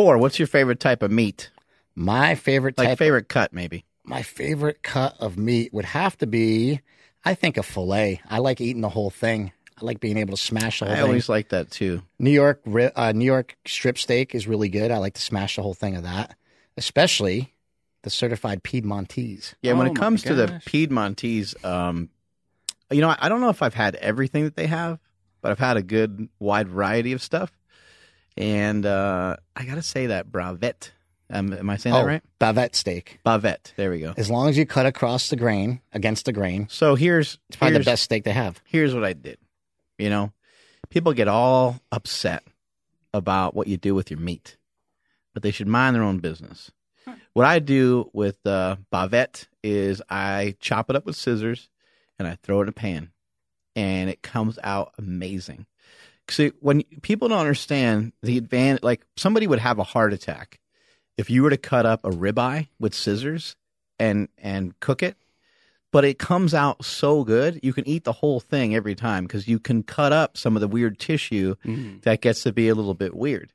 four. What's your favorite type of meat? My favorite Like type favorite cut, maybe. my favorite cut of meat would have to be, I think, a fillet. I like eating the whole thing. I like being able to smash the whole thing. I thing. always like that too. New York, uh, New York strip steak is really good. I like to smash the whole thing of that, especially the certified Piedmontese. Yeah, when Oh it my comes to the. Piedmontese, um, you know, I, I don't know if I've had everything that they have, but I've had a good wide variety of stuff. And uh, I got to say that Bravette. Um, am I saying oh, that right? bavette steak. Bavette. There we go. As long as you cut across the grain against the grain, So here's it's probably here's, the best steak they have. Here's what I did. You know, people get all upset about what you do with your meat, but they should mind their own business. What I do with uh, bavette is I chop it up with scissors and I throw it in a pan, and it comes out amazing. See, when people don't understand the advantage, like somebody would have a heart attack if you were to cut up a ribeye with scissors and and cook it, but it comes out so good. You can eat the whole thing every time because you can cut up some of the weird tissue Mm. that gets to be a little bit weird.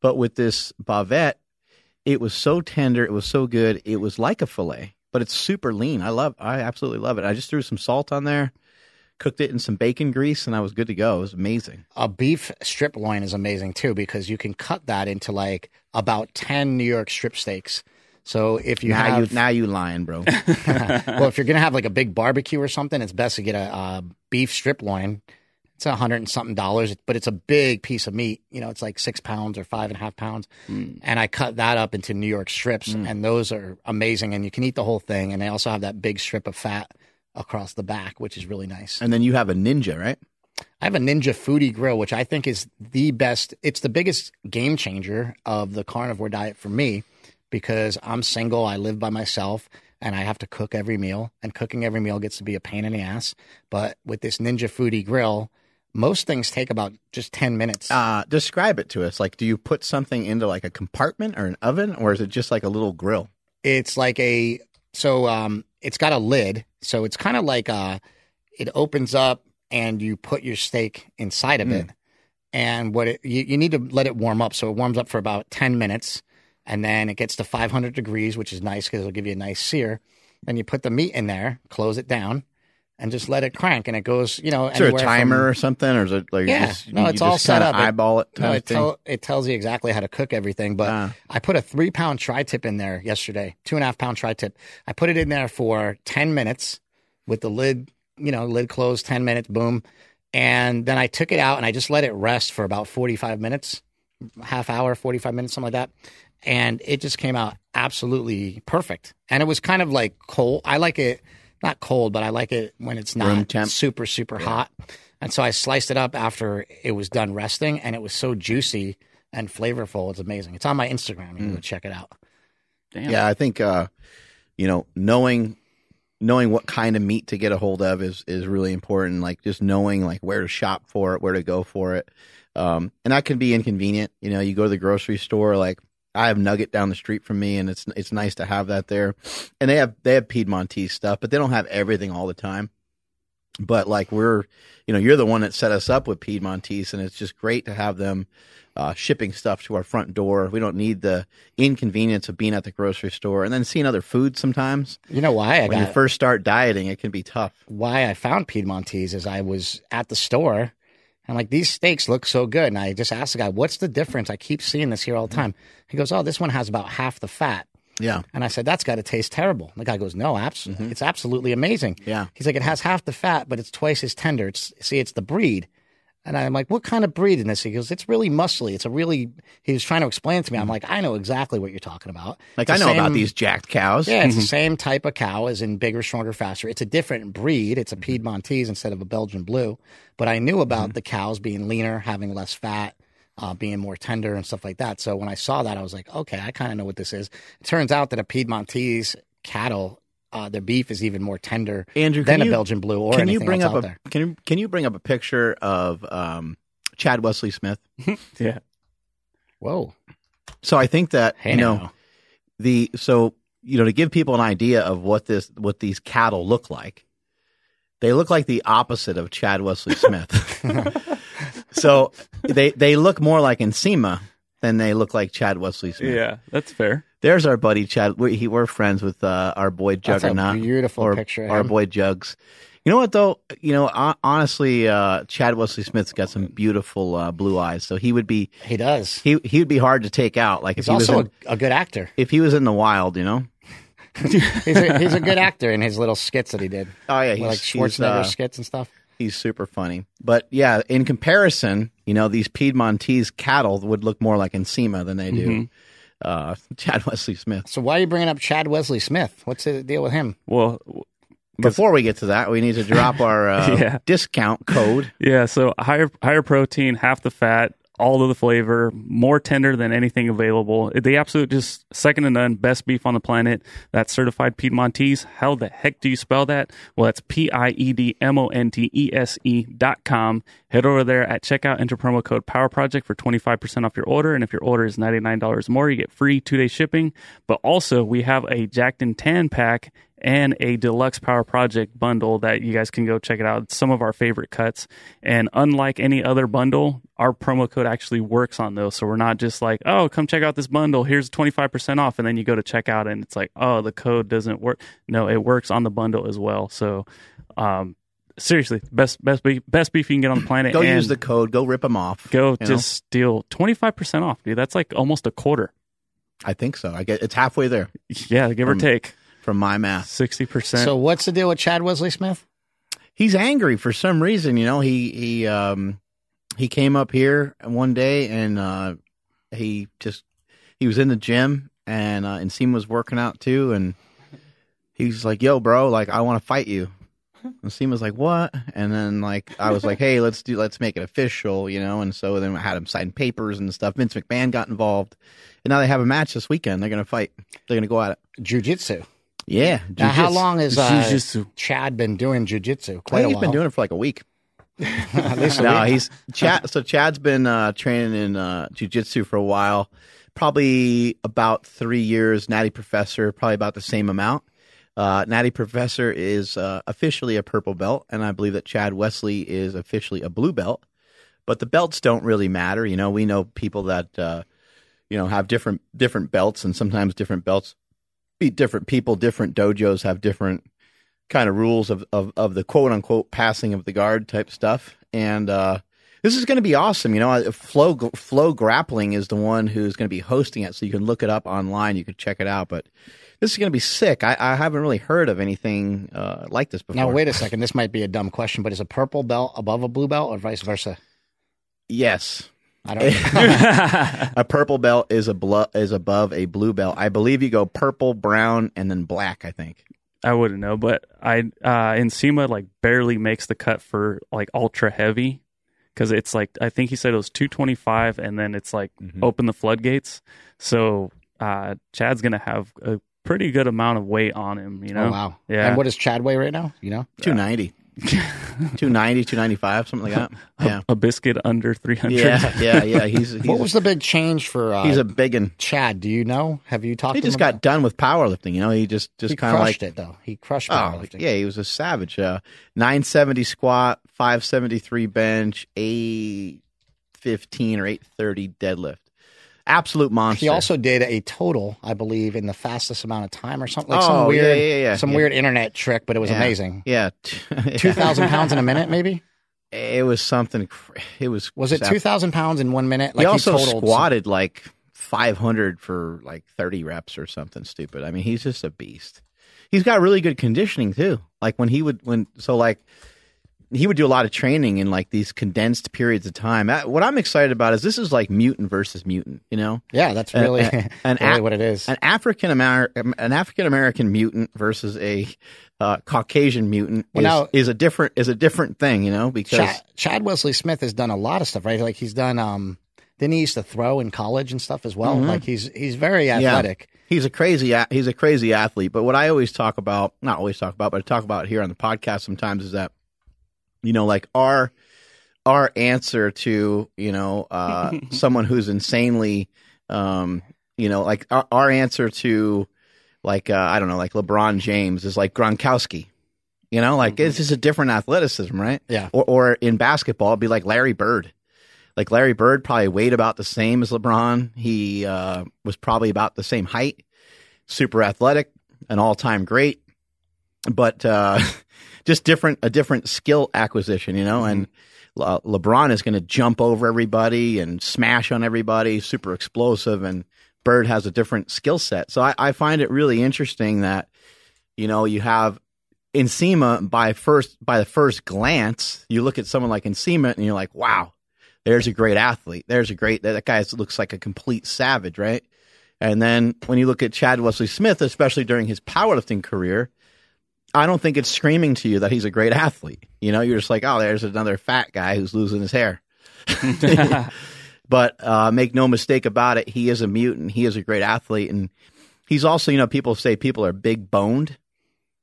But with this bavette, it was so tender, it was so good. It was like a fillet, but it's super lean. I love I absolutely love it. I just threw some salt on there, cooked it in some bacon grease and I was good to go. It was amazing. A beef strip loin is amazing too because you can cut that into like about 10 New York strip steaks. So if you now have you now you lying, bro. well, if you're gonna have like a big barbecue or something, it's best to get a, uh beef strip loin. It's a hundred and something dollars, but it's a big piece of meat. You know, it's like six pounds or five and a half pounds. And I cut that up into New York strips, and those are amazing. And you can eat the whole thing. And they also have that big strip of fat across the back, which is really nice. and then you have a ninja, right? I have a Ninja Foodi Grill, which I think is the best. It's the biggest game changer of the carnivore diet for me because I'm single. I live by myself and I have to cook every meal, and cooking every meal gets to be a pain in the ass. But with this Ninja Foodi Grill, most things take about just 10 minutes. Uh, describe it to us. Like, do you put something into like a compartment or an oven, or is it just like a little grill? it's like a, so um, it's got a lid. So it's kind of like uh it opens up and you put your steak inside of it. And what it, you, you need to let it warm up. So it warms up for about 10 minutes and then it gets to 500 degrees, which is nice because it'll give you a nice sear. Then you put the meat in there, close it down, and just let it crank. And it goes, you know, Is there a timer from- or something, or is it like Yeah. just, No, it's all set up. Eyeball it. no, it, tell, it tells you exactly how to cook everything. But Ah. I put a three pound tri tip in there yesterday, two and a half pound tri tip. I put it in there for 10 minutes with the lid, you know, lid closed, 10 minutes, boom. And then I took it out and I just let it rest for about 45 minutes, half hour, 45 minutes, something like that. And it just came out absolutely perfect. And it was kind of like cold. I like it, not cold, but I like it when it's not temp. super, super hot. And so I sliced it up after it was done resting, and it was so juicy and flavorful. It's amazing. It's on my Instagram. You can go check it out. Damn. Yeah, I think uh, you know knowing knowing what kind of meat to get a hold of is is really important. Like just knowing like where to shop for it, where to go for it, um, and that can be inconvenient. You know, you go to the grocery store, like I have Nugget down the street from me, and it's it's nice to have that there. And they have they have Piedmontese stuff, but they don't have everything all the time. But like we're, you know, you're the one that set us up with Piedmontese, and it's just great to have them uh, shipping stuff to our front door. We don't need the inconvenience of being at the grocery store and then seeing other foods. Sometimes You know why I when you first start dieting, it can be tough. why I found Piedmontese is I was at the store and like these steaks look so good, and I just asked the guy, "What's the difference?" I keep seeing this here all the mm-hmm. time. He goes, "Oh, this one has about half the fat." Yeah, And I said, "That's got to taste terrible." The guy goes, "No, abs- mm-hmm. it's absolutely amazing." Yeah. He's like, "It has half the fat, but it's twice as tender." It's see, it's the breed. And I'm like, "What kind of breed is this?" He goes, "It's really muscly. It's a really." He was trying to explain to me. I'm mm-hmm. like, "I know exactly what you're talking about." like I know about these jacked cows. Yeah, it's the mm-hmm. same type of cow as in bigger, stronger, faster. It's a different breed. It's a mm-hmm. Piedmontese instead of a Belgian blue. But I knew about the cows being leaner, having less fat, uh, being more tender and stuff like that. So when I saw that, I was like, okay, I kind of know what this is. It turns out that a Piedmontese cattle, uh, their beef is even more tender Andrew, than can a you- Belgian blue or can you bring else up out a there. can you can you bring up a picture of um, Chad Wesley Smith? Yeah. Whoa. So I think that Hey you know now. the so you know to give people an idea of what this what these cattle look like they look like the opposite of chad wesley smith so they they look more like Nsima than they look like Chad Wesley Smith. Yeah, that's fair. There's our buddy Chad. We, he, we're friends with uh, our boy That's a Juggernaut. beautiful or picture Our boy Jugs. You know what though? You know, honestly, uh, Chad Wesley Smith's got some beautiful uh, blue eyes. So he would be He does. he he would be hard to take out. Like He's if he also was in, a, a good actor. if he was in the wild, you know. He's a, he's a good actor in his little skits that he did, Oh yeah, like Schwarzenegger uh, skits and stuff. he's super funny. But yeah, in comparison, you know, these Piedmontese cattle would look more like Nsima than they do Mm-hmm. Uh, Chad Wesley Smith. So why are you bringing up Chad Wesley Smith? What's the deal with him? Well, Before we get to that, we need to drop our uh, Yeah. discount code. Yeah, so higher higher protein, half the fat, all of the flavor, more tender than anything available. The absolute just second to none, best beef on the planet. That's certified Piedmontese. How the heck do you spell that? Well, that's P I E D M O N T E S E dot com. Head over there at checkout, enter promo code Power Project for twenty five percent off your order, and if your order is ninety nine dollars more, you get free two day shipping. But also, we have a Jacked and Tan pack and a deluxe power project bundle that you guys can go check it out. It's some of our favorite cuts. And unlike any other bundle, our promo code actually works on those. So we're not just like, oh, come check out this bundle. Here's 25% off. And then you go to checkout and it's like, oh, the code doesn't work. No, it works on the bundle as well. So, um, seriously, best, best beef, best beef you can get on the planet. Go use the code. Go rip them off. go you know? just steal 25% off, dude. That's like almost a quarter. I think so. I get it's halfway there Yeah, give or Um, take from my math. 60%. So what's the deal with Chad Wesley Smith? He's angry for some reason. You know, he he um he came up here one day and uh he just he was in the gym and uh, and Seam was working out too and he's like, "Yo, bro, like I want to fight you." And Seam was like, "What?" And then like I was like, "Hey, let's do let's make it official," you know. And so then I had him sign papers and stuff. Vince McMahon got involved, and now they have a match this weekend. They're gonna fight. They're gonna go at it. Jiu-jitsu. Yeah. Now, how long has uh, Chad been doing jiu-jitsu? I Quite think a he's while. been doing it for like a week. At least a no, week. he's Chad. So Chad's been uh, training in uh, jujitsu for a while, probably about three years. Natty Professor, probably about the same amount. Uh, Natty Professor is uh, officially a purple belt, and I believe that Chad Wesley is officially a blue belt. But the belts don't really matter. You know, we know people that uh, you know have different different belts, and sometimes different belts beat different people. Different dojos have different kind of rules of, of, of the quote unquote passing of the guard type stuff. And uh, this is going to be awesome. You know, Flow FloGrappling is the one who's going to be hosting it, so you can look it up online. You can check it out. But this is going to be sick. I, I haven't really heard of anything uh, like this before. Now wait a second. This might be a dumb question, but is a purple belt above a blue belt or vice versa? Yes, I don't. a purple belt is a blo- is above a blue belt. I believe you go purple, brown, and then black. I think. I wouldn't know, but I uh Nsima like barely makes the cut for like ultra heavy because it's like I think he said it was 225 and then it's like Mhm. open the floodgates. So uh Chad's gonna have a pretty good amount of weight on him, you know. oh wow. Yeah. And what is Chad weigh right now? You know. 290. 290, 295, something like that. Yeah. A biscuit under 300. Yeah, yeah, yeah. He's he's, what was the big change for uh, he's a big one. Chad? Do you know? Have you talked? He to just got about- done with powerlifting. You know, he just just kind of like crushed it though. He crushed oh yeah, he was a savage. Uh, Nine seventy squat, five seventy three bench, eight fifteen or eight thirty deadlift. Absolute monster. He also did a total, I believe, in the fastest amount of time or something. Like Oh, some weird, yeah, yeah, some yeah. weird internet trick, but it was amazing. yeah, Two thousand pounds in a minute, maybe. It was something. It was. Was it two thousand pounds in one minute? Like he also totaled squatted like 500 for like 30 reps or something stupid. I mean, he's just a beast. He's got really good conditioning too. Like when he would when so like he would do a lot of training in like these condensed periods of time. Uh, What I'm excited about is this is like mutant versus mutant. You know, Yeah, that's really, uh, an really a- what it is. an African American an African American mutant versus a uh, Caucasian mutant Well, is, now- is a different is a different thing. You know, because Chad, Chad Wesley Smith has done a lot of stuff, right? Like he's done. um Then he used to throw in college and stuff as well. Mhm. Like he's he's very athletic. He's a crazy he's a crazy athlete. But what I always talk about, not always talk about, but I talk about here on the podcast sometimes is that you know, like our our answer to you know uh, someone who's insanely, um, you know, like our, our answer to like uh, I don't know, like LeBron James is like Gronkowski. You know, like it's just a different athleticism, right? Yeah. Or, or in basketball, it'd be like Larry Bird. Like Larry Bird probably weighed about the same as LeBron. He uh, was probably about the same height, super athletic, an all time great, but uh, just different a different skill acquisition, you know. Mm-hmm. And Le- LeBron is going to jump over everybody and smash on everybody, super explosive, and Bird has a different skill set. So I, I find it really interesting that you know you have Nsima by first by the first glance, you look at someone like Nsima and you're like, wow, there's a great athlete. There's a great that guy looks like a complete savage, right? And then when you look at Chad Wesley Smith, especially during his powerlifting career, I don't think it's screaming to you that he's a great athlete. You know, you're just like, oh, there's another fat guy who's losing his hair. but uh, make no mistake about it, he is a mutant. He is a great athlete, and he's also, you know, people say people are big boned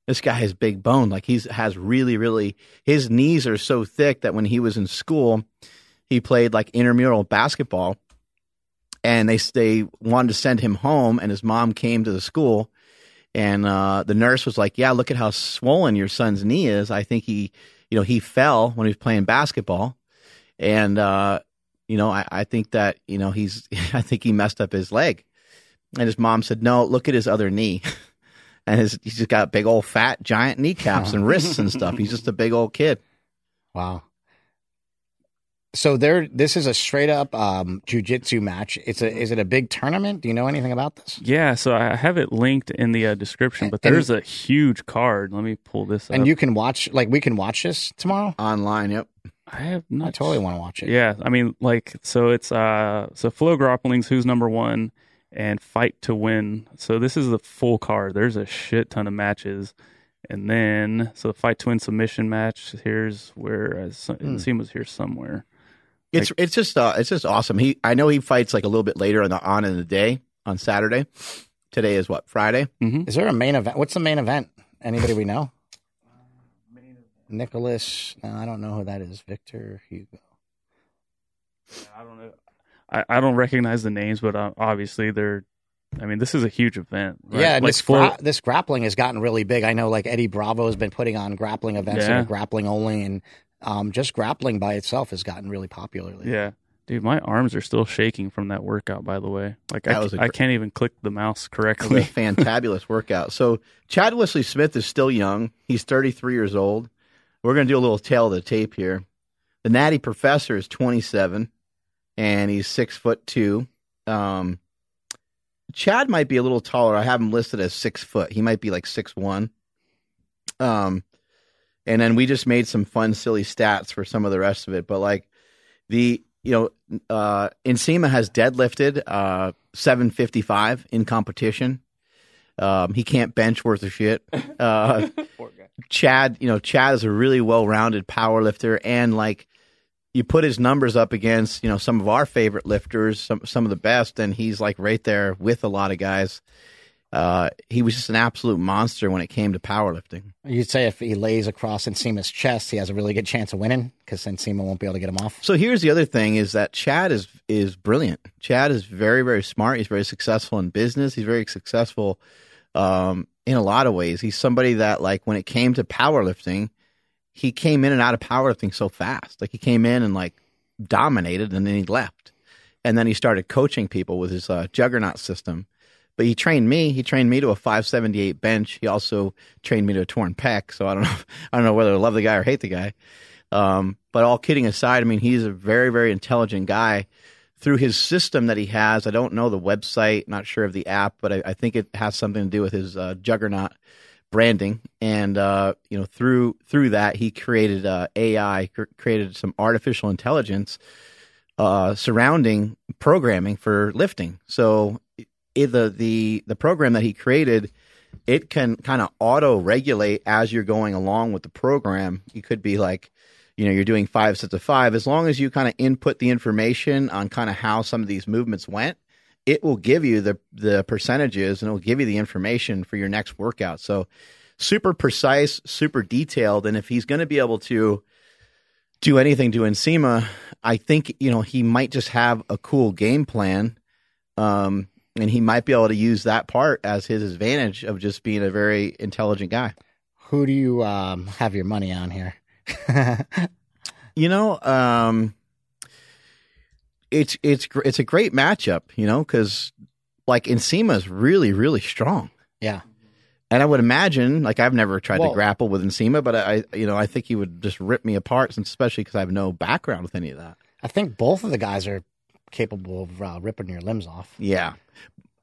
this guy is big boned. Like he's has really, really his knees are so thick that when he was in school, he played like intramural basketball, and they they wanted to send him home, and his mom came to the school, and uh, the nurse was like, "Yeah, look at how swollen your son's knee is. I think he, you know, he fell when he was playing basketball, and uh, you know, I, I think that you know he's, I think he messed up his leg." And his mom said, "No, look at his other knee." and his, he's just got big old fat giant kneecaps and wrists and stuff. He's just a big old kid. Wow. So there, this is a straight up um, jujitsu match. It's a is it a big tournament? Do you know anything about this? Yeah, so I have it linked in the uh, description, but there's and, a huge card. Let me pull this. Up. And you can watch, like, we can watch this tomorrow online. Yep. I have not. I totally want to watch it. Yeah, I mean, like, so it's uh, so FloGrappling's who's number one and Fight to Win. So this is the full card. There's a shit ton of matches. And then, so the Fight to Win submission match. Here's where uh, mm. was here somewhere. It's like, it's just uh, it's just awesome. He I know he fights like a little bit later on the on in the day on Saturday. Today is what Friday. Mm-hmm. Is there a main event? What's the main event? Anybody we know? Nicholas. No, I don't know who that is. Victor Hugo. Yeah, I don't know. I, I don't recognize the names, but uh, obviously they're. I mean, this is a huge event. Right? Yeah, like this, gra- this grappling has gotten really big. I know, like Eddie Bravo has been putting on grappling events yeah. that are grappling only, and um, just grappling by itself has gotten really popular. Lately. Yeah, dude, my arms are still shaking from that workout. By the way, like I, I can't even click the mouse correctly. fantabulous workout. So Chad Wesley Smith is still young. He's 33 years old. We're going to do a little tail of the tape here. The Natty Professor is 27 and he's six foot two. Um, Chad might be a little taller. I have him listed as six foot. He might be like six one. Um, and then we just made some fun, silly stats for some of the rest of it. But like the you know, uh, Nsima has deadlifted uh 755 in competition. Um, he can't bench worth of shit. Uh, Chad, you know, Chad is a really well-rounded power lifter and like you put his numbers up against you know some of our favorite lifters, some some of the best, and he's like right there with a lot of guys. Uh, he was just an absolute monster when it came to powerlifting. You'd say if he lays across Nsima's chest, he has a really good chance of winning because Nsima won't be able to get him off. So here's the other thing: is that Chad is is brilliant. Chad is very very smart. He's very successful in business. He's very successful um, in a lot of ways. He's somebody that like when it came to powerlifting he came in and out of powerlifting so fast. Like he came in and like dominated, and then he left, and then he started coaching people with his uh, juggernaut system. But he trained me. He trained me to a 578 bench. He also trained me to a torn pec. So I don't know. I don't know whether to love the guy or hate the guy. Um, but all kidding aside, I mean, he's a very, very intelligent guy. Through his system that he has, I don't know the website, not sure of the app, but I, I think it has something to do with his uh, juggernaut branding, and uh, you know through through that he created uh, AI, cr- created some artificial intelligence uh, surrounding programming for lifting. So the the the program that he created, it can kind of auto regulate as you're going along with the program. You could be like, you know, you're doing five sets of five. As long as you kind of input the information on kind of how some of these movements went, it will give you the the percentages and it will give you the information for your next workout. So super precise, super detailed. And if he's going to be able to do anything to Nsima, I think you know he might just have a cool game plan, um, and he might be able to use that part as his advantage of just being a very intelligent guy. Who do you um, have your money on here? you know, um, it's it's it's a great matchup, you know, because like Nsima is really really strong, Yeah. and I would imagine like I've never tried Well- to grapple with Nsima, but I you know I think he would just rip me apart, since especially because I have no background with any of that. I think both of the guys are capable of uh, ripping your limbs off. Yeah,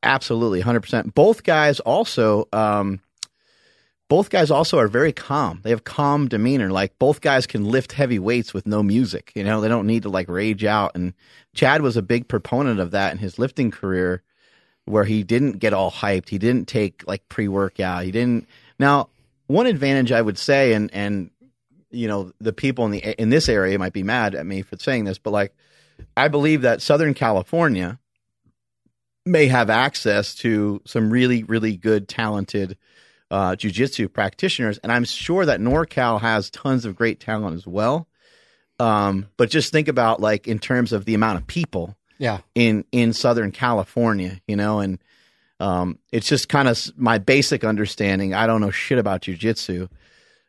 absolutely, hundred percent. Both guys also, um, both guys also are very calm. They have calm demeanor. Like both guys can lift heavy weights with no music. You know, they don't need to like rage out. And Chad was a big proponent of that in his lifting career, where he didn't get all hyped. He didn't take like pre workout. He didn't. Now, one advantage I would say, and and you know, the people in the in this area might be mad at me for saying this, but like, I believe that Southern California may have access to some really, really good, talented uh, jujitsu practitioners, and I'm sure that NorCal has tons of great talent as well. Um, but just think about like in terms of the amount of people Yeah. in in Southern California, you know, and um, it's just kind of my basic understanding. I don't know shit about jujitsu,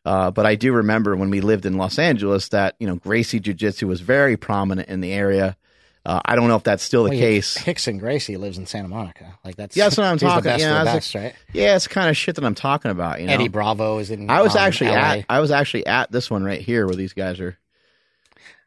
uh, but I do remember when we lived in Los Angeles that you know Gracie Jiu Jitsu was very prominent in the area. Uh, I don't know if that's still the Well, case. Rickson Gracie lives in Santa Monica. Like that's Yeah, that's what I'm talking- best yeah, best, right? Yeah, it's kind of shit that I'm talking about. You know, Eddie Bravo is in. I was um, actually LA. at I was actually at this one right here where these guys are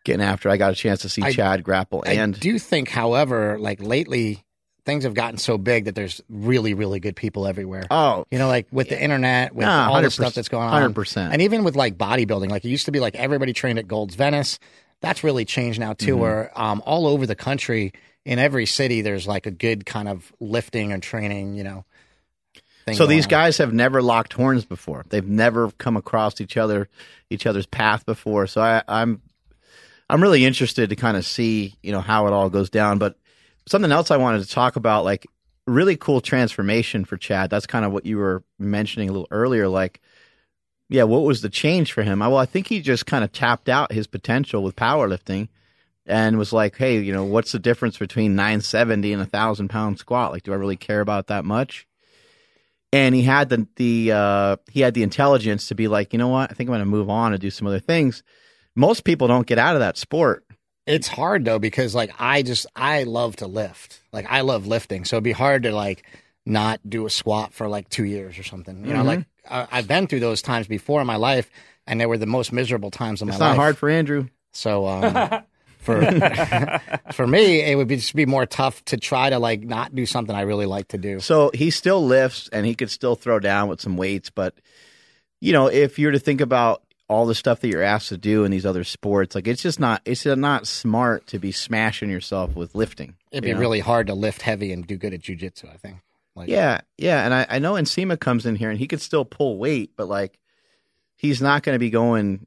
getting after. I got a chance to see I- Chad grapple I and do think, however, like lately, things have gotten so big that there's really, really good people everywhere. oh, You know, like with the internet, with Nah, all the stuff that's going on, 100%. and even with like bodybuilding, like it used to be like everybody trained at Gold's Venice. That's really changed now Mm-hmm. too. Where um, all over the country, in every city, there's like a good kind of lifting and training. You know. So these on. guys have never locked horns before. They've never come across each other, each other's path before. So I, I'm, I'm really interested to kind of see, you know, how it all goes down. But something else I wanted to talk about, like really cool transformation for Chad. That's kind of what you were mentioning a little earlier. Like, yeah, what was the change for him? I, well, I think he just kind of tapped out his potential with powerlifting and was like, hey, you know, what's the difference between 970 and a thousand pound squat? Like, do I really care about that much? and he had the the uh, he had the intelligence to be like, you know what, I think I'm going to move on and do some other things. Most people don't get out of that sport. It's hard though because like I just I love to lift. Like I love lifting, so it'd be hard to like not do a squat for like two years or something. You know, Mhm. like I, I've been through those times before in my life, and they were the most miserable times of my life. It's not hard for Andrew. So um, for for me, it would be just be more tough to try to like not do something I really like to do. So he still lifts and he could still throw down with some weights, but you know, if you're to think about all the stuff that you're asked to do in these other sports, like it's just not it's not smart to be smashing yourself with lifting. It'd be know? really hard to lift heavy and do good at jujitsu. I think. Like, Yeah, yeah, and I, I know Nsima comes in here and he could still pull weight, but like he's not going to be going.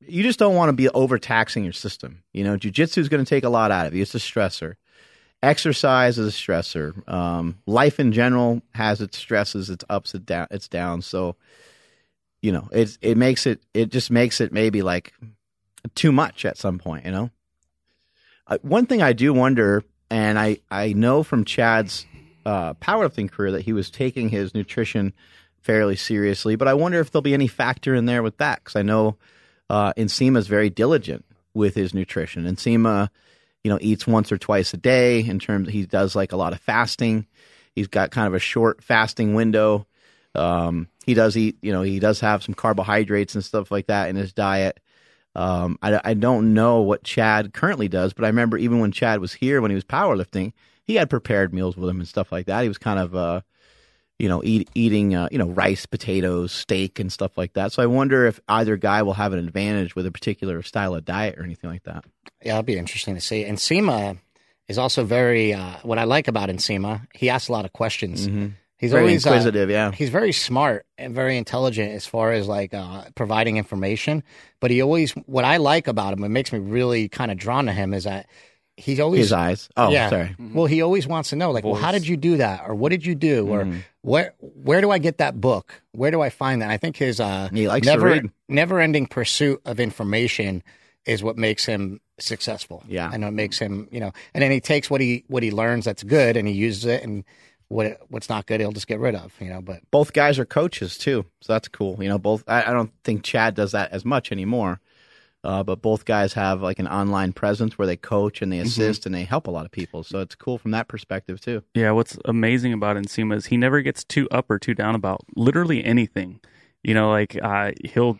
You just don't want to be overtaxing your system. You know, jujitsu is going to take a lot out of you. It's a stressor. Exercise is a stressor. Um, life in general has its stresses, its ups, its down, its downs. So, you know, it it makes it it just makes it maybe like too much at some point. You know, uh, one thing I do wonder, and I I know from Chad's uh, powerlifting career that he was taking his nutrition fairly seriously. But I wonder if there'll be any factor in there with that because I know uh, is very diligent with his nutrition. Nsima, you know, eats once or twice a day. In terms, he does like a lot of fasting. He's got kind of a short fasting window. Um, he does eat, you know, he does have some carbohydrates and stuff like that in his diet. Um, I, I don't know what Chad currently does, but I remember even when Chad was here when he was powerlifting, he had prepared meals with him and stuff like that. He was kind of, uh, you know, eat, eating, uh, you know, rice, potatoes, steak, and stuff like that. So I wonder if either guy will have an advantage with a particular style of diet or anything like that. Yeah, it'll be interesting to see. Nsima is also very. Uh, what I like about Nsima, he asks a lot of questions. He's Very always uh, inquisitive, yeah. He's very smart and very intelligent as far as like uh, providing information. But he always, what I like about him, what makes me really kind of drawn to him is that he's always His eyes. Oh, yeah. sorry. Well, he always wants to know, like, well, how did you do that, or what did you do, or Mm-hmm. where where do I get that book? Where do I find that? I think his uh, He likes to never read. never ending pursuit of information is what makes him successful. Yeah. and what makes him, you know, and then he takes what he what he learns that's good and he uses it, and what what's not good he'll just get rid of, you know. But Both guys are coaches too, so that's cool. You know, both. I, I don't think Chad does that as much anymore, Uh, but both guys have like an online presence where they coach and they Mm-hmm. assist and they help a lot of people. So it's cool from that perspective too. Yeah, what's amazing about Nsima is he never gets too up or too down about literally anything. You know, like uh, he'll.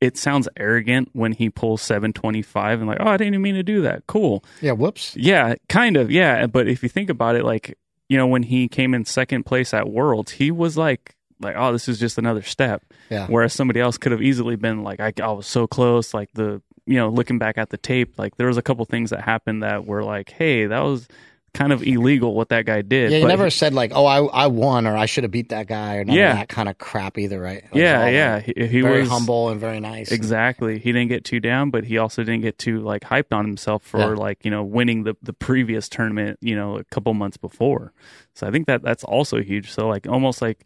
It sounds arrogant when he pulls 725 and like, oh, I didn't even mean to do that. Cool. Yeah, whoops. Yeah, kind of. Yeah, but if you think about it, like you know, when he came in second place at Worlds, he was like, like, oh, this is just another step. Yeah. Whereas somebody else could have easily been like, I, I was so close. Like the, you know, looking back at the tape, like there was a couple things that happened that were like, hey, that was kind of illegal what that guy did. Yeah, But never said like, "Oh, I I won" or "I should have beat that guy" or Yeah. that kind of crap either, right? Was Yeah, all, yeah. like, He, he very was humble and very nice. Exactly. He didn't get too down, but he also didn't get too like hyped on himself for Yeah. like, you know, winning the the previous tournament, you know, a couple months before. So I think that that's also huge. So like almost like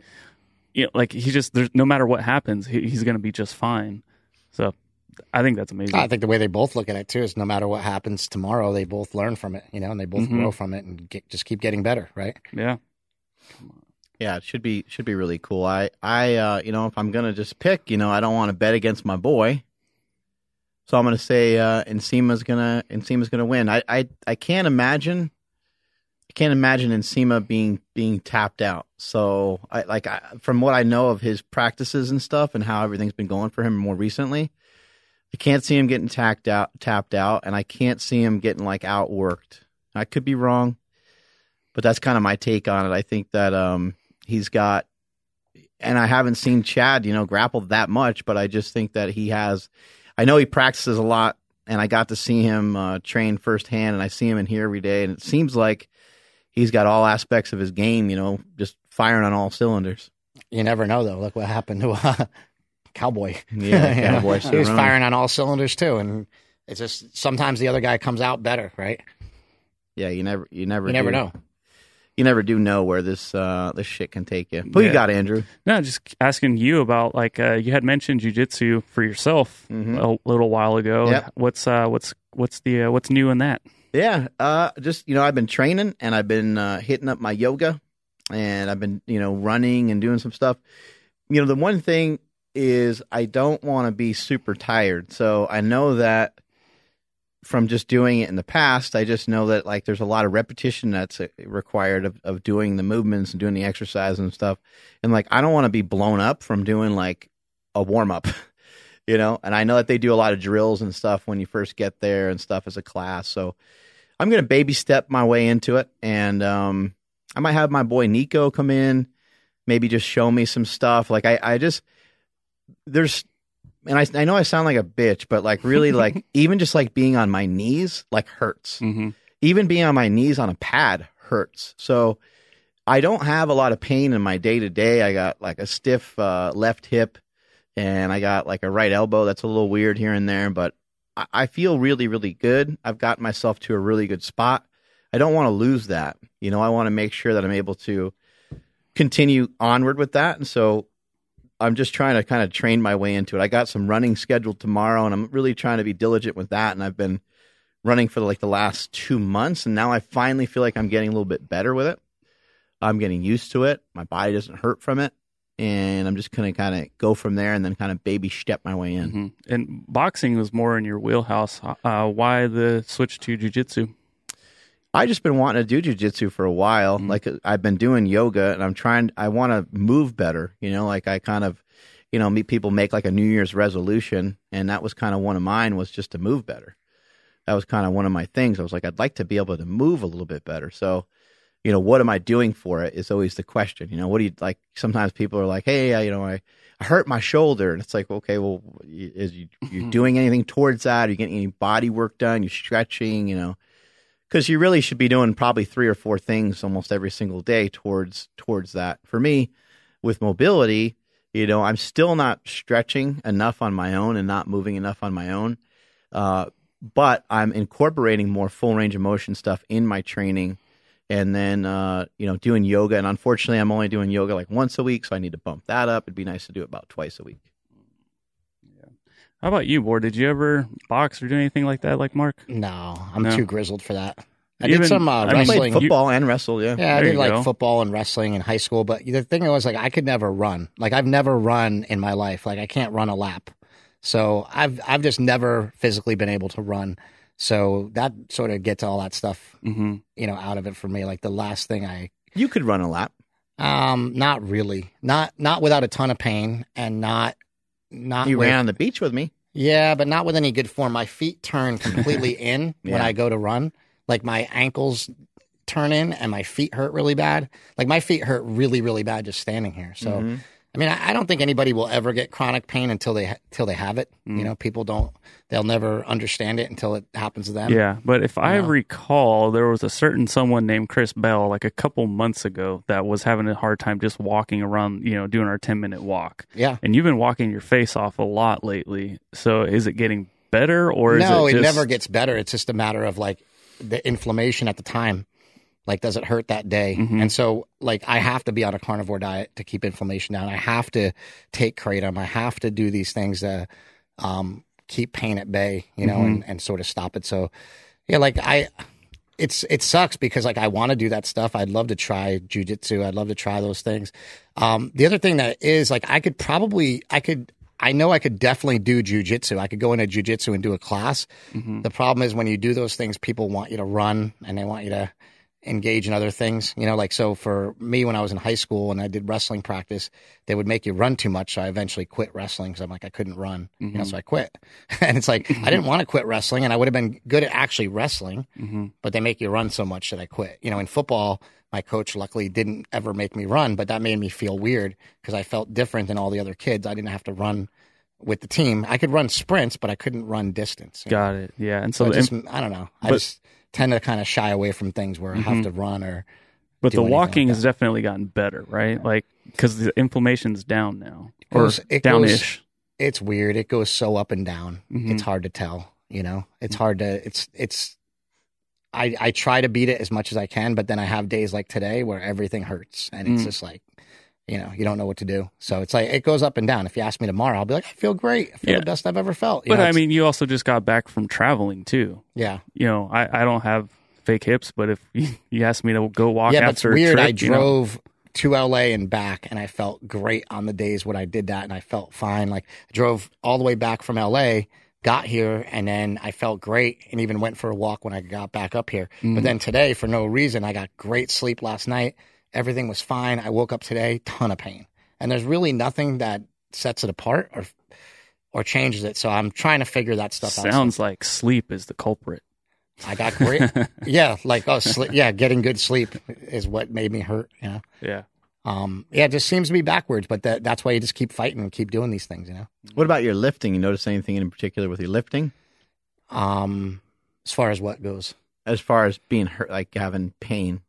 you know, like he just there's no matter what happens, he, he's going to be just fine. So I think that's amazing. I think the way they both look at it too is no matter what happens tomorrow, they both learn from it, you know, and they both Mhm. grow from it and get, just keep getting better, right? yeah. Yeah, it should be should be really cool. I I uh, you know if I'm gonna just pick, you know, I don't want to bet against my boy, so I'm gonna say uh, Nsima's gonna Nsima's gonna win. I I I can't imagine. I can't imagine Nsima being being tapped out. So I like I, from what I know of his practices and stuff and how everything's been going for him more recently, I can't see him getting tapped out tapped out, and I can't see him getting like outworked. I could be wrong, but that's kind of my take on it. I think that um he's got and I haven't seen Chad, you know, grapple that much, but I just think that he has I know he practices a lot and I got to see him uh, train firsthand and I see him in here every day and it seems like he's got all aspects of his game, you know, just firing on all cylinders. You never know though. Look what happened to uh, Cowboy. Yeah, You Cowboy he was firing on all cylinders too, and it's just sometimes the other guy comes out better, right? Yeah, you never you never You never know. You never do know where this uh this shit can take you. Who Yeah. you got, Andrew? No, just asking you about like uh, you had mentioned jujitsu for yourself Mhm. a little while ago. Yep. What's uh what's what's the uh, what's new in that? Yeah, uh, just you know, I've been training and I've been uh, hitting up my yoga, and I've been you know running and doing some stuff. You know, the one thing is I don't want to be super tired, so I know that from just doing it in the past, I just know that like there's a lot of repetition that's uh, required of, of doing the movements and doing the exercise and stuff, and like I don't want to be blown up from doing like a warm up. You know, and I know that they do a lot of drills and stuff when you first get there and stuff as a class. So, I'm gonna baby step my way into it, and um, I might have my boy Nico come in, maybe just show me some stuff. Like I, I just there's, and I, I know I sound like a bitch, but like really, like even just like being on my knees, like hurts. Mm-hmm. Even being on my knees on a pad hurts. So I don't have a lot of pain in my day to day. I got like a stiff uh, left hip, and I got like a right elbow that's a little weird here and there, but I, I feel really, really good. I've got myself to a really good spot. I don't want to lose that. You know, I want to make sure that I'm able to continue onward with that. And so I'm just trying to kind of train my way into it. I got some running scheduled tomorrow and I'm really trying to be diligent with that. And I've been running for like the last two months. And now I finally feel like I'm getting a little bit better with it. I'm getting used to it. My body doesn't hurt from it. And I'm just to kind of go from there and then kind of baby step my way in. hmm And boxing was more in your wheelhouse. Uh, why the switch to jujitsu? I just been wanting to do jujitsu for a while. Mhm. Like I've been doing yoga, and I'm trying. I want to move better. You know, like I kind of, you know, meet people make like a New Year's resolution, and that was kind of one of mine was just to move better. That was kind of one of my things. I was like, I'd like to be able to move a little bit better. So, you know, what am I doing for it? Is always the question. You know, what do you like? Sometimes people are like, Hey, I, you know, I, I hurt my shoulder, and it's like, okay, well, is you you doing anything towards that? Are you getting any body work done? You stretching? You know because you really should be doing probably three or four things almost every single day towards towards that. For me, with mobility, you know, I'm still not stretching enough on my own and not moving enough on my own. Uh, but I'm incorporating more full range of motion stuff in my training, and then uh, you know doing yoga. And unfortunately, I'm only doing yoga like once a week, so I need to bump that up. It'd be nice to do it about twice a week. How about you, Boar? Did you ever box or do anything like that, like Mark? No, I'm No. too grizzled for that. I Even- did some uh, I mean, I played wrestling. football and wrestled. Yeah, Yeah, I There did you like go. football and wrestling in high school, but the thing was like I could never run. Like I've never run in my life. Like I can't run a lap. So I've I've just never physically been able to run. So that sort of gets all that stuff, hmm you know, out of it for me. Like the last thing I You could run a lap. um not really. Not not without a ton of pain and not not You with- ran on the beach with me. Yeah, but not with any good form. My feet turn completely in when I go to run. Like my ankles turn in and my feet hurt really bad. Like my feet hurt really, really bad just standing here. So, Mhm. I mean, I, I don't think anybody will ever get chronic pain until they until they have it. Mm. You know, people don't. They'll never understand it until it happens to them. Yeah, but if I Yeah. recall, there was a certain someone named Chris Bell, like a couple months ago, that was having a hard time just walking around, you know, doing our 10 minute walk. Yeah. And you've been walking your face off a lot lately. So is it getting better or no, it it, just. never gets better. It's just a matter of like the inflammation at the time. Like, does it hurt that day? Mhm. And so, like, I have to be on a carnivore diet to keep inflammation down. I have to take kratom. I have to do these things to um, keep pain at bay, you know, and, and sort of stop it. So, yeah, like I, it's it sucks because like I want to do that stuff. I'd love to try jujitsu. I'd love to try those things. Um, the other thing that is like I could probably I could I know I could definitely do jujitsu. I could go into jujitsu and do a class. Mhm. The problem is when you do those things, people want you to run and they want you to engage in other things. You know, like so for me when I was in high school and I did wrestling practice, they would make you run too much. So I eventually quit wrestling because I'm like I couldn't run. You know, Mhm. so I quit. and it's like I didn't want to quit wrestling, and I would have been good at actually wrestling Mhm. but they make you run so much that I quit. You know, in football, my coach luckily didn't ever make me run, but that made me feel weird because I felt different than all the other kids. I didn't have to run with the team. I could run sprints, but I couldn't run distance. you know? Got it. Yeah. And So so, just, I don't know. I but- just tend to kind of shy away from things where I have Mhm. to run or but the walking like has definitely gotten better, right? Like, because the inflammation's down now. It goes- or it goes- downish. it's weird. It goes so up and down. Mhm. It's hard to tell. You know, it's hard to. It's it's. I I try to beat it as much as I can, but then I have days like today where everything hurts, and it's Mm. just like, you know, you don't know what to do. So it's like it goes up and down. If you ask me tomorrow, I'll be like, I feel great. I feel Yeah. the best I've ever felt. You But know, I mean, you also just got back from traveling too. yeah, You know, I, I don't have fake hips, but if you, you asked me to go walk yeah. But it's after weird. a I trip, you know, drove to LA and back, and I felt great on the days when I did that, and I felt fine. Like I drove all the way back from LA. Got here and then I felt great and even went for a walk when I got back up here. Mhm. But then today, for no reason, I got great sleep last night. Everything was fine. I woke up today, ton of pain, and there's really nothing that sets it apart or or changes it. So I'm trying to figure that stuff out. sounds like sleep is the culprit. I got great, yeah, like oh, sli- yeah, getting good sleep is what made me hurt. Yeah, yeah. um, yeah, it just seems to be backwards, but that that's why you just keep fighting and keep doing these things. You know, What about your lifting? You notice anything in particular with your lifting? um, as far as what goes. As far as being hurt, like having pain.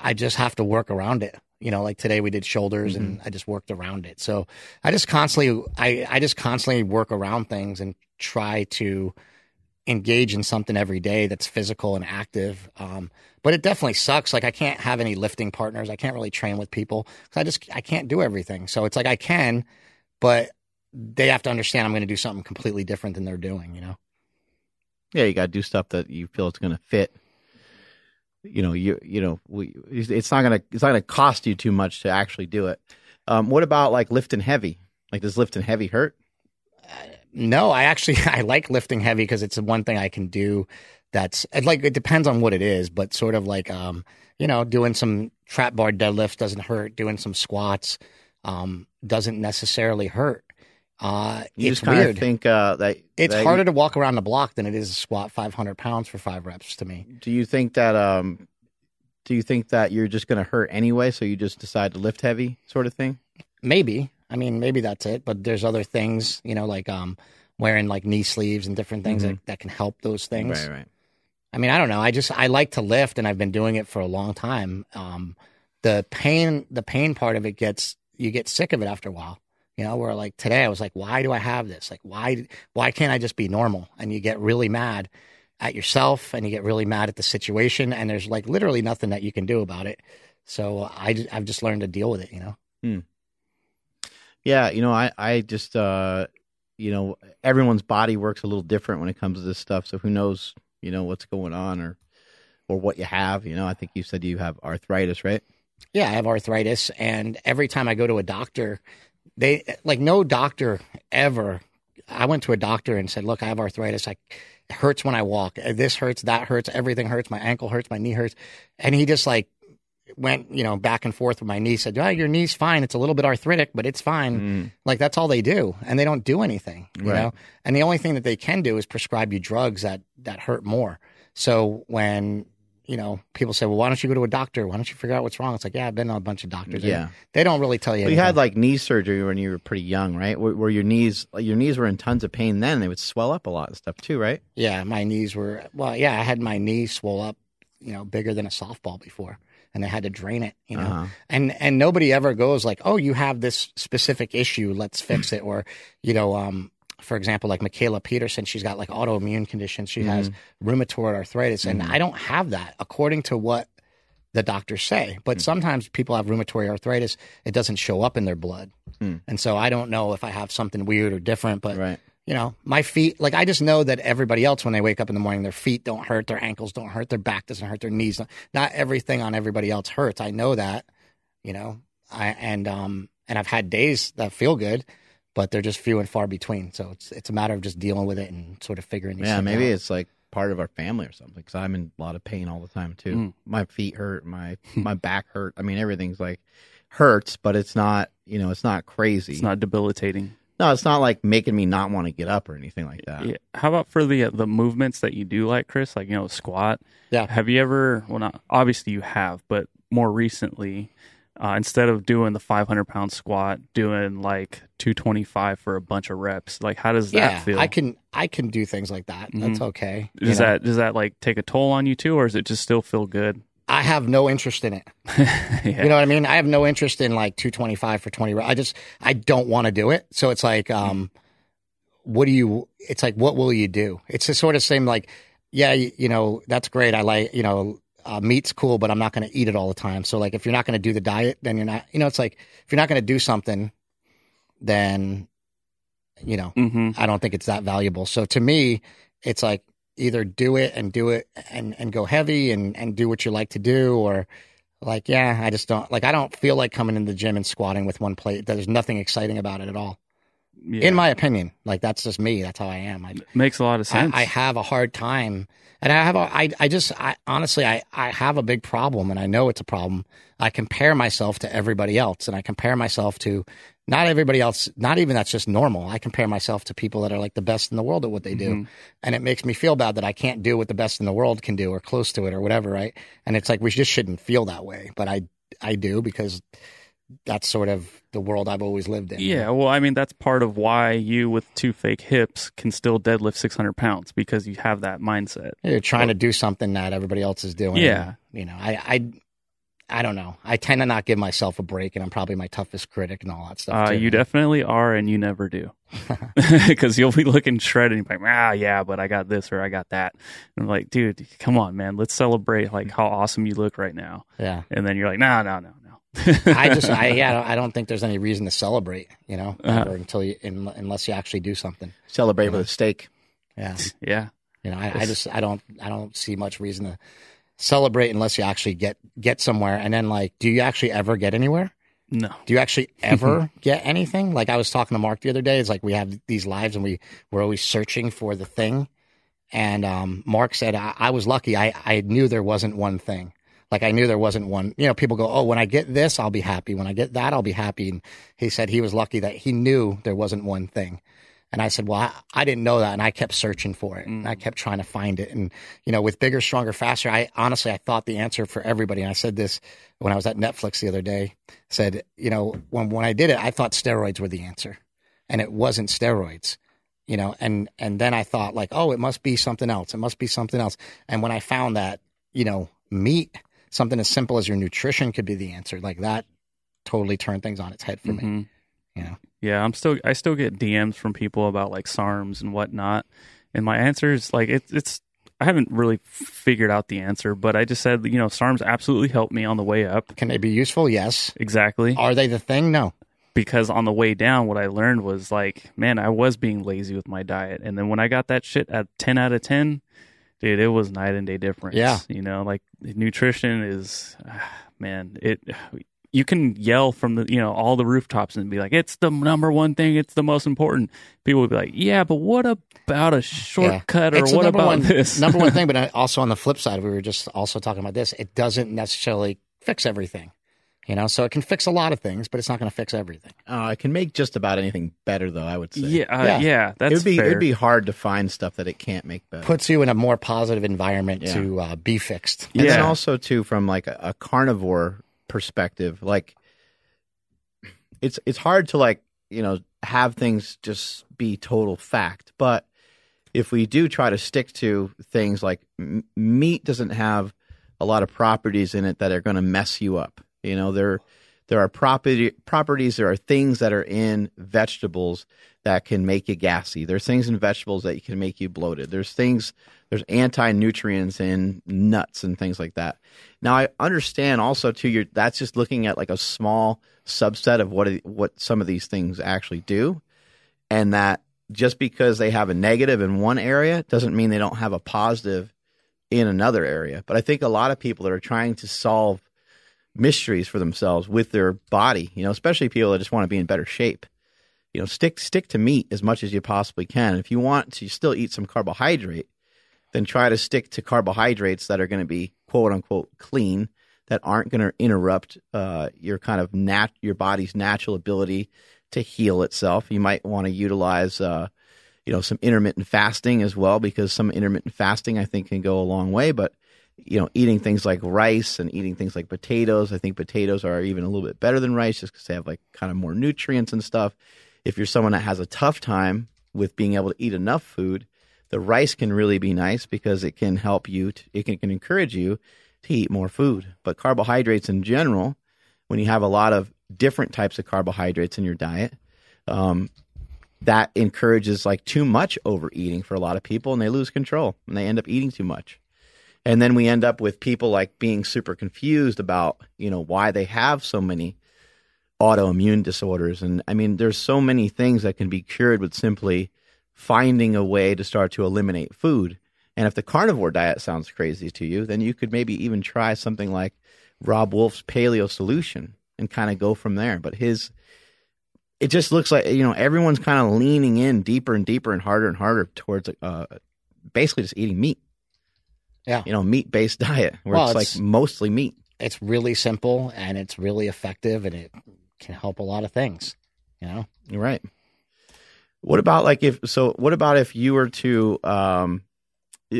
I just have to work around it. You know, like today we did shoulders and I just worked around it. So I just constantly, I, I just constantly work around things and try to engage in something every day that's physical and active. Um, but it definitely sucks. Like I can't have any lifting partners. I can't really train with people because I just, I can't do everything. So it's like I can, but they have to understand I'm going to do something completely different than they're doing, you know? Yeah, you got to do stuff that you feel it's going to fit. You know, you you know, we, it's not gonna it's not gonna cost you too much to actually do it. Um, what about like lifting heavy? Like does lifting heavy hurt? No, I actually I like lifting heavy because it's the one thing I can do. That's like it depends on what it is, but sort of like um you know doing some trap bar deadlifts doesn't hurt. Doing some squats um doesn't necessarily hurt. Uh, You it's just weird. think uh, that it's that- harder to walk around the block than it is to squat 500 pounds for five reps to me. Do you think that um, do you think that you're just going to hurt anyway? So you just decide to lift heavy, sort of thing? Maybe I mean maybe that's it, but there's other things you know like um wearing like knee sleeves and different things that, that can help those things. Mm-hmm. Right, right. I mean, I don't know. I just I like to lift, and I've been doing it for a long time. Um, the pain, the pain part of it gets you get sick of it after a while. You know, where like today I was like, why do I have this? Like, why why can't I just be normal? And you get really mad at yourself, and you get really mad at the situation, and there's like literally nothing that you can do about it. So I I've just learned to deal with it. You know. Yeah, you know, I I just uh, you know, everyone's body works a little different when it comes to this stuff. So who knows, you know, what's going on or or what you have. You know, I think you said you have arthritis, right? Yeah, I have arthritis, and every time I go to a doctor, they like no doctor ever I went to a doctor and said, "Look, I have arthritis. I, it hurts when I walk. This hurts, that hurts, everything hurts. My ankle hurts, my knee hurts." And he just like went, you know, back and forth with my knee. Said, "Oh, your knee's fine. It's a little bit arthritic, but it's fine." Mm. Like that's all they do, and they don't do anything. You Right. know, and the only thing that they can do is prescribe you drugs that that hurt more. So when you know people say, "Well, why don't you go to a doctor? Why don't you figure out what's wrong?" It's like, yeah, I've been to a bunch of doctors. Yeah. they don't really tell you. Well, you had like knee surgery when you were pretty young, right? Where, where your knees, your knees were in tons of pain. Then they would swell up a lot and stuff too, right? Yeah, my knees were well. Yeah, I had my knees swell up, you know, bigger than a softball before, and they had to drain it. You know, Uh-huh. and and nobody ever goes like, "Oh, you have this specific issue. Let's fix it." Or, you know, um, for example, like Mikhaila Peterson, she's got like autoimmune conditions. She has mm-hmm. rheumatoid arthritis, and mm-hmm. I don't have that according to what the doctors say. But mm. sometimes people have rheumatoid arthritis; it doesn't show up in their blood, mm. and so I don't know if I have something weird or different. But Right. you know, my feet, like I just know that everybody else, when they wake up in the morning, their feet don't hurt, their ankles don't hurt, their back doesn't hurt, their knees don't. Not everything on everybody else hurts. I know that, you know, I, and, um, and I've had days that feel good, but they're just few and far between. So it's, it's a matter of just dealing with it and sort of figuring these Yeah, maybe out. it's like part of our family or something. Because I'm in a lot of pain all the time too. Mm. My feet hurt, my my back hurt. I mean, everything's like hurts, but it's not. You know, it's not crazy. It's not debilitating. no, it's not like making me not want to get up or anything like that. Yeah. How about for the uh, the movements that you do like, Chris? Like you know, squat. Yeah. Have you ever? Well, not obviously you have, but more recently, uh, instead of doing the 500 pound squat, doing like 225 for a bunch of reps. Like, how does that yeah, feel? I can, I can do things like that. That's Mhm. okay. you Does know? that does that like take a toll on you too, or does it just still feel good? I have no interest in it. yeah. You know what I mean? I have no interest in like 225 for 20. I just, I don't want to do it. So it's like, um, what do you, it's like, what will you do? It's the sort of same like, yeah, you, you know, that's great. I like, you know, uh, meat's cool, but I'm not going to eat it all the time. So like, if you're not going to do the diet, then you're not, you know, it's like, if you're not going to do something, then, you know, hmm I don't think it's that valuable. So to me, it's like either do it and do it and, and go heavy and, and do what you like to do or like, yeah, I just don't like, I don't feel like coming in the gym and squatting with one plate. There's nothing exciting about it at all. Yeah. In my opinion, like that's just me. That's how I am. I, makes a lot of sense. I have a hard time and I have a, I, I just, I honestly, I, I have a big problem and I know it's a problem. I compare myself to everybody else and I compare myself to not everybody else, not even that's just normal. I compare myself to people that are like the best in the world at what they do. Mhm. And it makes me feel bad that I can't do what the best in the world can do or close to it or whatever. Right. And it's like, we just shouldn't feel that way. But I, I do because that's sort of the world I've always lived in. Yeah, well, I mean, that's part of why you, with two fake hips, can still deadlift 600 pounds because you have that mindset. You're trying to do something that everybody else is doing. Yeah. You know, I, I, I don't know. I tend to not give myself a break, and I'm probably my toughest critic and all that stuff. Uh, too. you definitely are, and you never do. Because you'll be looking shredded and you're like, ah, yeah, but I got this or I got that. And I'm like, dude, come on, man. Let's celebrate like how awesome you look right now. Yeah. And then you're like, no, no, no. I just, I, yeah, I don't think there's any reason to celebrate, you know, Uh-huh. until you, in, unless you actually do something. Celebrate with a steak. Yeah. yeah. You know, I, I just, I don't, I don't see much reason to celebrate unless you actually get, get somewhere. And then, like, do you actually ever get anywhere? No. Do you actually ever get anything? Like I was talking to Mark the other day. It's like we have these lives and we we're always searching for the thing. And um, Mark said I, I was lucky. I I knew there wasn't one thing. Like I knew there wasn't one. You know, people go, oh, when I get this, I'll be happy. When I get that, I'll be happy. And he said he was lucky that he knew there wasn't one thing. And I said, well, I, I didn't know that. And I kept searching for it. And I mm. kept trying to find it. And, you know, with bigger, stronger, faster, I honestly, I thought the answer for everybody. And I said this when I was at Netflix the other day, said, you know, when, when I did it, I thought steroids were the answer and it wasn't steroids, you know, and, and then I thought like, oh, it must be something else. It must be something else. And when I found that, you know, meat, something as simple as your nutrition could be the answer, like that totally turned things on its head for me, Mhm. you know? Yeah, I'm still I still get DMs from people about like SARMs and whatnot, and my answer is like it's it's I haven't really figured out the answer, but I just said you know SARMs absolutely helped me on the way up. Can they be useful? Yes. Exactly, Are they the thing? No. because on the way down, what I learned was like, man, I was being lazy with my diet, and then when I got that shit at ten out of ten, dude, it was night and day difference. Yeah. you know, like nutrition is, ah, man, it. you can yell from the you know all the rooftops and be like it's the number one thing it's the most important people would be like yeah but what about a shortcut It's or what about one, this number one thing, but also on the flip side, we were just also talking about this. It doesn't necessarily fix everything, you know. So it can fix a lot of things, but it's not going to fix everything. Uh, I can make just about anything better, though. I would say. yeah uh, Yeah. yeah. that's it'd be fair. it'd be hard to find stuff that it can't make better. Puts you in a more positive environment Yeah. to uh, be fixed. And then also too from like a, a carnivore perspective, like it's it's hard to like, you know, have things just be total fact. But if we do try to stick to things like m- meat doesn't have a lot of properties in it that are going to mess you up. You know, there there are property properties, there are things that are in vegetables that can make you gassy. There's things in vegetables that can make you bloated. There's things there's anti-nutrients in nuts and things like that. Now I understand also too that's just looking at like a small subset of what what some of these things actually do and that just because they have a negative in one area doesn't mean they don't have a positive in another area. But I think a lot of people that are trying to solve mysteries for themselves with their body, you know, especially people that just want to be in better shape. You know, stick stick to meat as much as you possibly can. If you want to still eat some carbohydrate, then try to stick to carbohydrates that are going to be quote unquote clean, that aren't going to interrupt uh, your kind of nat your body's natural ability to heal itself. You might want to utilize, uh, you know, some intermittent fasting as well, because some intermittent fasting I think can go a long way. But you know, eating things like rice and eating things like potatoes, I think potatoes are even a little bit better than rice, just because they have like kind of more nutrients and stuff. If you're someone that has a tough time with being able to eat enough food, the rice can really be nice because it can help you. To, it can, can encourage you to eat more food. But carbohydrates in general, when you have a lot of different types of carbohydrates in your diet, um, that encourages like too much overeating for a lot of people, and they lose control and they end up eating too much. And then we end up with people like being super confused about you know why they have so many autoimmune disorders. And I mean, there's so many things that can be cured with simply finding a way to start to eliminate food. And if the carnivore diet sounds crazy to you, then you could maybe even try something like Robb Wolf's paleo solution and kind of go from there. But his, it just looks like, you know, everyone's kind of leaning in deeper and deeper and harder and harder towards uh, basically just eating meat. Yeah. You know, meat based diet where Well, it's, it's- like mostly meat. It's really simple and it's really effective and it can help a lot of things. You know, You're right. What about like if so? What about if you were to um,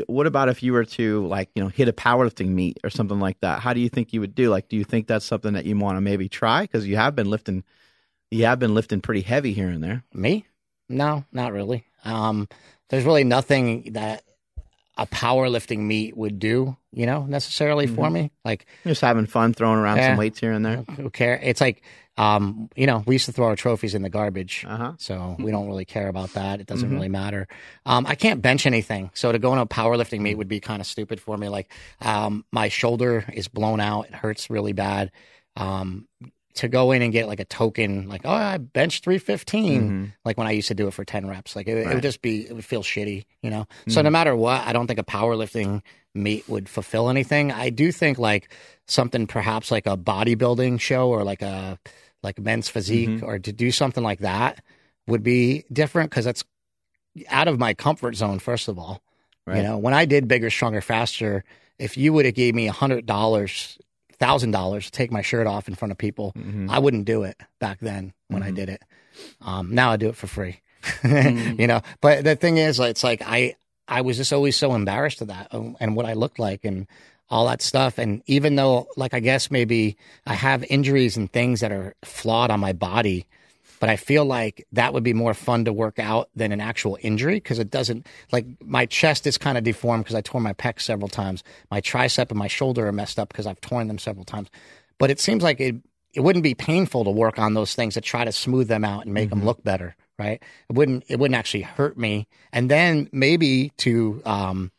what about if you were to like you know hit a powerlifting meet or something like that? How do you think you would do? Like, do you think that's something that you want to maybe try because you have been lifting, you have been lifting pretty heavy here and there. me? No, not really. Um, there's really nothing that a powerlifting meet would do, you know, necessarily for Mm-hmm. me. Like, Just having fun throwing around Yeah. some weights here and there. who care? It's like, um, you know, we used to throw our trophies in the garbage. Uh huh. So we don't really care about that. It doesn't Mhm. really matter. Um, I can't bench anything. So to go into a powerlifting meet would be kind of stupid for me. Like, um, my shoulder is blown out. It hurts really bad. To go in and get like a token, like, oh, I bench 315, Mhm. like when I used to do it for 10 reps. Like, it, it Right. Mm-hmm. would just be, it would feel shitty, you know? So no matter what, I don't think a powerlifting meet would fulfill anything. I do think like something perhaps like a bodybuilding show or like a, like men's physique Mm-hmm. or to do something like that would be different because that's out of my comfort zone, first of all. Right. You know, when I did bigger, stronger, faster, if you would have gave me a hundred dollars, thousand dollars to take my shirt off in front of people, Mhm. I wouldn't do it back then when I Mhm. did it. Um, now I do it for free. Mhm. You know, but the thing is, it's like I I was just always so embarrassed of that um, and what I looked like and all that stuff. And even though, like, I guess maybe I have injuries and things that are flawed on my body, but I feel like that would be more fun to work out than an actual injury because it doesn't like my chest is kind of deformed because I tore my pec several times. My tricep and my shoulder are messed up because I've torn them several times. But it seems like it it wouldn't be painful to work on those things to try to smooth them out and make them look better, right? It wouldn't it wouldn't actually hurt me. And then maybe to um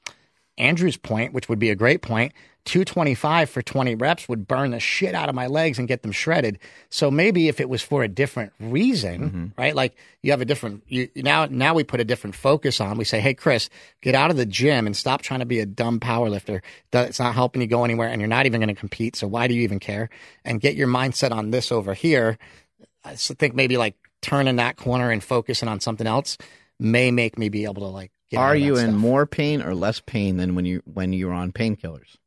Andrew's point, which would be a great point, 225 for 20 reps would burn the shit out of my legs and get them shredded. So maybe if it was for a different reason, mm-hmm. right? Like you have a different you now now we put a different focus on. We say, "Hey Chris, get out of the gym and stop trying to be a dumb power lifter. It's not helping you go anywhere and you're not even going to compete. So why do you even care? And get your mindset on this over here." I think maybe like turning that corner and focusing on something else may make me be able to like Are you in stuff. more pain or less pain than when you when you were on painkillers?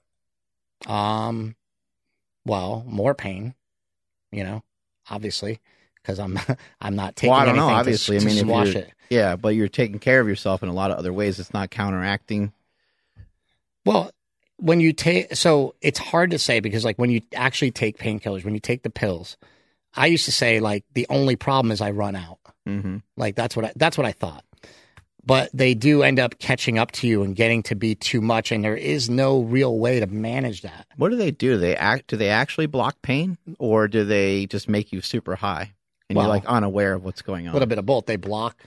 Um, well, more pain, you know, obviously, because I'm I'm not taking Well, I don't know. Obviously, to, I mean, squash it. Yeah, but you're taking care of yourself in a lot of other ways. It's not counteracting. Well, when you take, so it's hard to say because like when you actually take painkillers, when you take the pills, I used to say like the only problem is I run out. hmm Like that's what I, that's what I thought. But they do end up catching up to you and getting to be too much, and there is no real way to manage that. What do they do? Do they act? Do they actually block pain, or do they just make you super high and Well, you're like unaware of what's going on A little bit of both. They block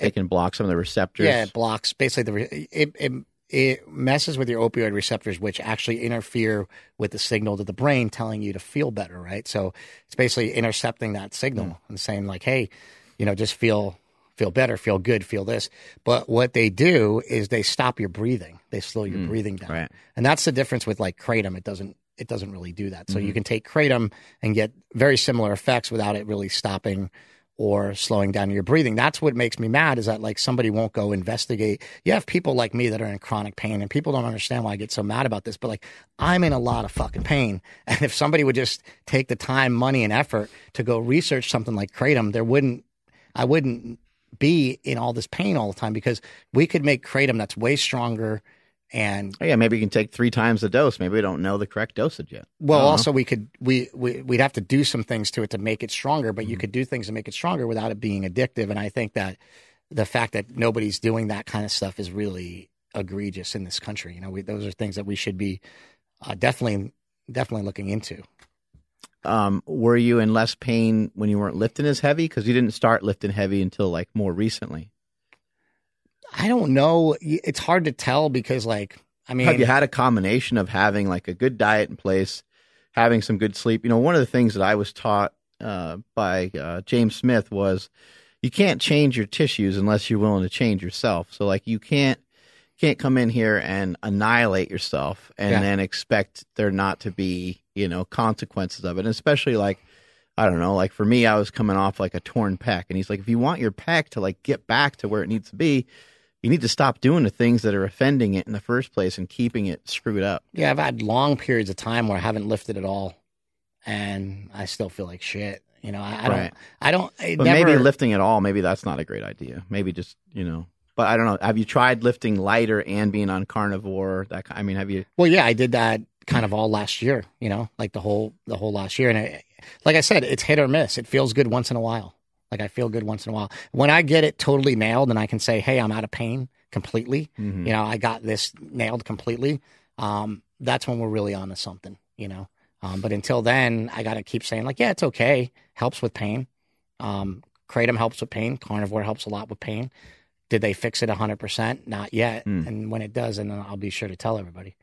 They can block some of the receptors. Yeah, it blocks basically the it, it it messes with your opioid receptors, which actually interfere with the signal to the brain telling you to feel better, right? So it's basically intercepting that signal Hmm. and saying like, hey, you know, just feel feel better, feel good, feel this. But what they do is they stop your breathing. They slow your breathing down. Hmm. Right. And that's the difference with like kratom. It doesn't it doesn't really do that. So Mm-hmm. you can take kratom and get very similar effects without it really stopping or slowing down your breathing. That's what makes me mad is that like somebody won't go investigate. You have people like me that are in chronic pain and people don't understand why I get so mad about this, but like I'm in a lot of fucking pain. And if somebody would just take the time, money and effort to go research something like kratom, there wouldn't I wouldn't be in all this pain all the time because we could make kratom that's way stronger and Oh, yeah, maybe you can take three times the dose. Maybe we don't know the correct dosage yet. well, Uh-huh. also we could we, we we'd have to do some things to it to make it stronger, but you Mm-hmm. could do things to make it stronger without it being addictive. And I think that the fact that nobody's doing that kind of stuff is really egregious in this country. You know, we, those are things that we should be uh, definitely definitely looking into. Um, were you in less pain when you weren't lifting as heavy? Because you didn't start lifting heavy until like more recently. I don't know. It's hard to tell because, like, I mean, Have you had a combination of having like a good diet in place, having some good sleep? You know, one of the things that I was taught uh, by uh, James Smith was you can't change your tissues unless you're willing to change yourself. So like you can't can't come in here and annihilate yourself and Yeah. then expect there not to be you know consequences of it. And especially like I don't know, like for me, I was coming off like a torn pec, and he's like, if you want your pec to like get back to where it needs to be, you need to stop doing the things that are offending it in the first place and keeping it screwed up. yeah, I've had long periods of time where I haven't lifted at all, and I still feel like shit. You know, I, I don't, I don't. But never, maybe lifting at all, maybe that's not a great idea. Maybe just you know. But I don't know. Have you tried lifting lighter and being on carnivore? That I mean, have you? Well, yeah, I did that kind of all last year. You know, like the whole the whole last year, and it, like I said, it's hit or miss. It feels good once in a while. Like I feel good once in a while. When I get it totally nailed, and I can say, "Hey, I'm out of pain completely." Mhm. You know, I got this nailed completely. Um, that's when we're really onto something. You know, um, but until then, I got to keep saying like, "Yeah, it's okay. Helps with pain. Um, kratom helps with pain. Carnivore helps a lot with pain." Did they fix it 100%? Not yet. Hmm. And when it does, and then I'll be sure to tell everybody.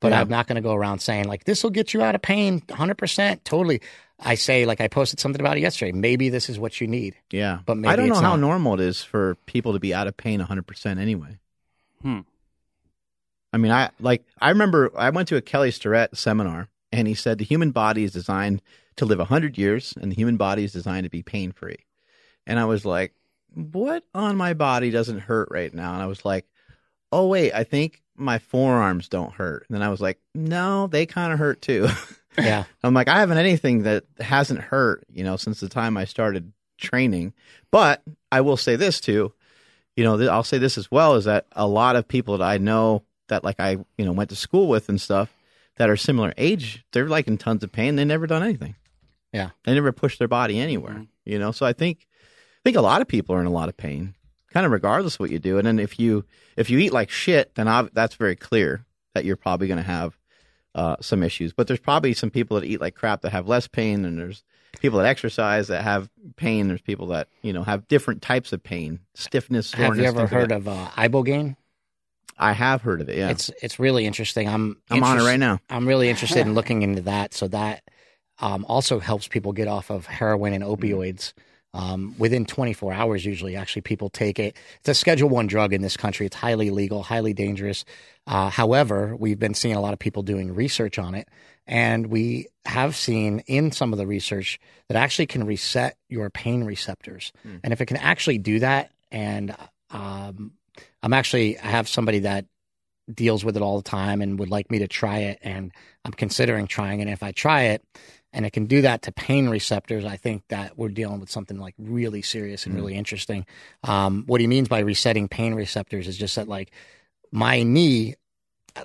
But Yeah. I'm not going to go around saying like this will get you out of pain 100%. Totally. I say like I posted something about it yesterday. Maybe this is what you need. Yeah, But maybe I don't know it's how not. normal it is for people to be out of pain 100 percent anyway. Hmm. I mean, I like I remember I went to a Kelly Starrett seminar, and he said the human body is designed to live 100 years, and the human body is designed to be pain free. And I was like, what on my body doesn't hurt right now? And I was like, oh wait, I think my forearms don't hurt. And then I was like, no, they kind of hurt too. Yeah. I'm like, I haven't anything that hasn't hurt, you know, since the time I started training. But I will say this too, you know, th- I'll say this as well is that a lot of people that I know that like I, you know, went to school with and stuff that are similar age, they're like in tons of pain. They never done anything. Yeah. They never pushed their body anywhere, Mhm. you know? So I think, think a lot of people are in a lot of pain, kind of regardless of what you do. And then if you, if you eat like shit, then ob- that's very clear that you're probably going to have uh, some issues. But there's probably some people that eat like crap that have less pain, and there's people that exercise that have pain. There's people that you know have different types of pain, stiffness, soreness. Have you ever heard of uh, ibogaine? I have heard of it. Yeah, It's it's really interesting. I'm I'm on it right now. I'm really interested in looking into that. So that um, also helps people get off of heroin and opioids. Um, within 24 hours, usually, actually, people take it. It's a Schedule One drug in this country. It's highly legal, highly dangerous. Uh, however, we've been seeing a lot of people doing research on it, and we have seen in some of the research that actually can reset your pain receptors. Hmm. And if it can actually do that, and um, I'm actually I have somebody that deals with it all the time and would like me to try it, and I'm considering trying it. And if I try it, and it can do that to pain receptors, I think that we're dealing with something like really serious and really interesting. Um, what he means by resetting pain receptors is just that, like, my knee,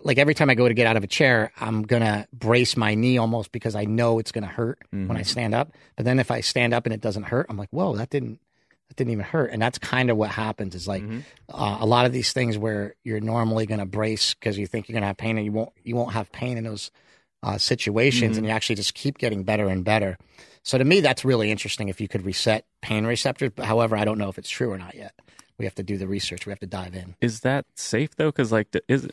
like every time I go to get out of a chair, I'm gonna brace my knee almost because I know it's gonna hurt when I stand up. But then if I stand up and it doesn't hurt, I'm like, whoa, that didn't. That didn't even hurt, and that's kind of what happens. Is like uh, a lot of these things where you're normally going to brace because you think you're going to have pain, and you won't. You won't have pain in those uh, situations, and you actually just keep getting better and better. So to me, that's really interesting. If you could reset pain receptors, but however, I don't know if it's true or not yet. We have to do the research. We have to dive in. Is that safe though? Because like, is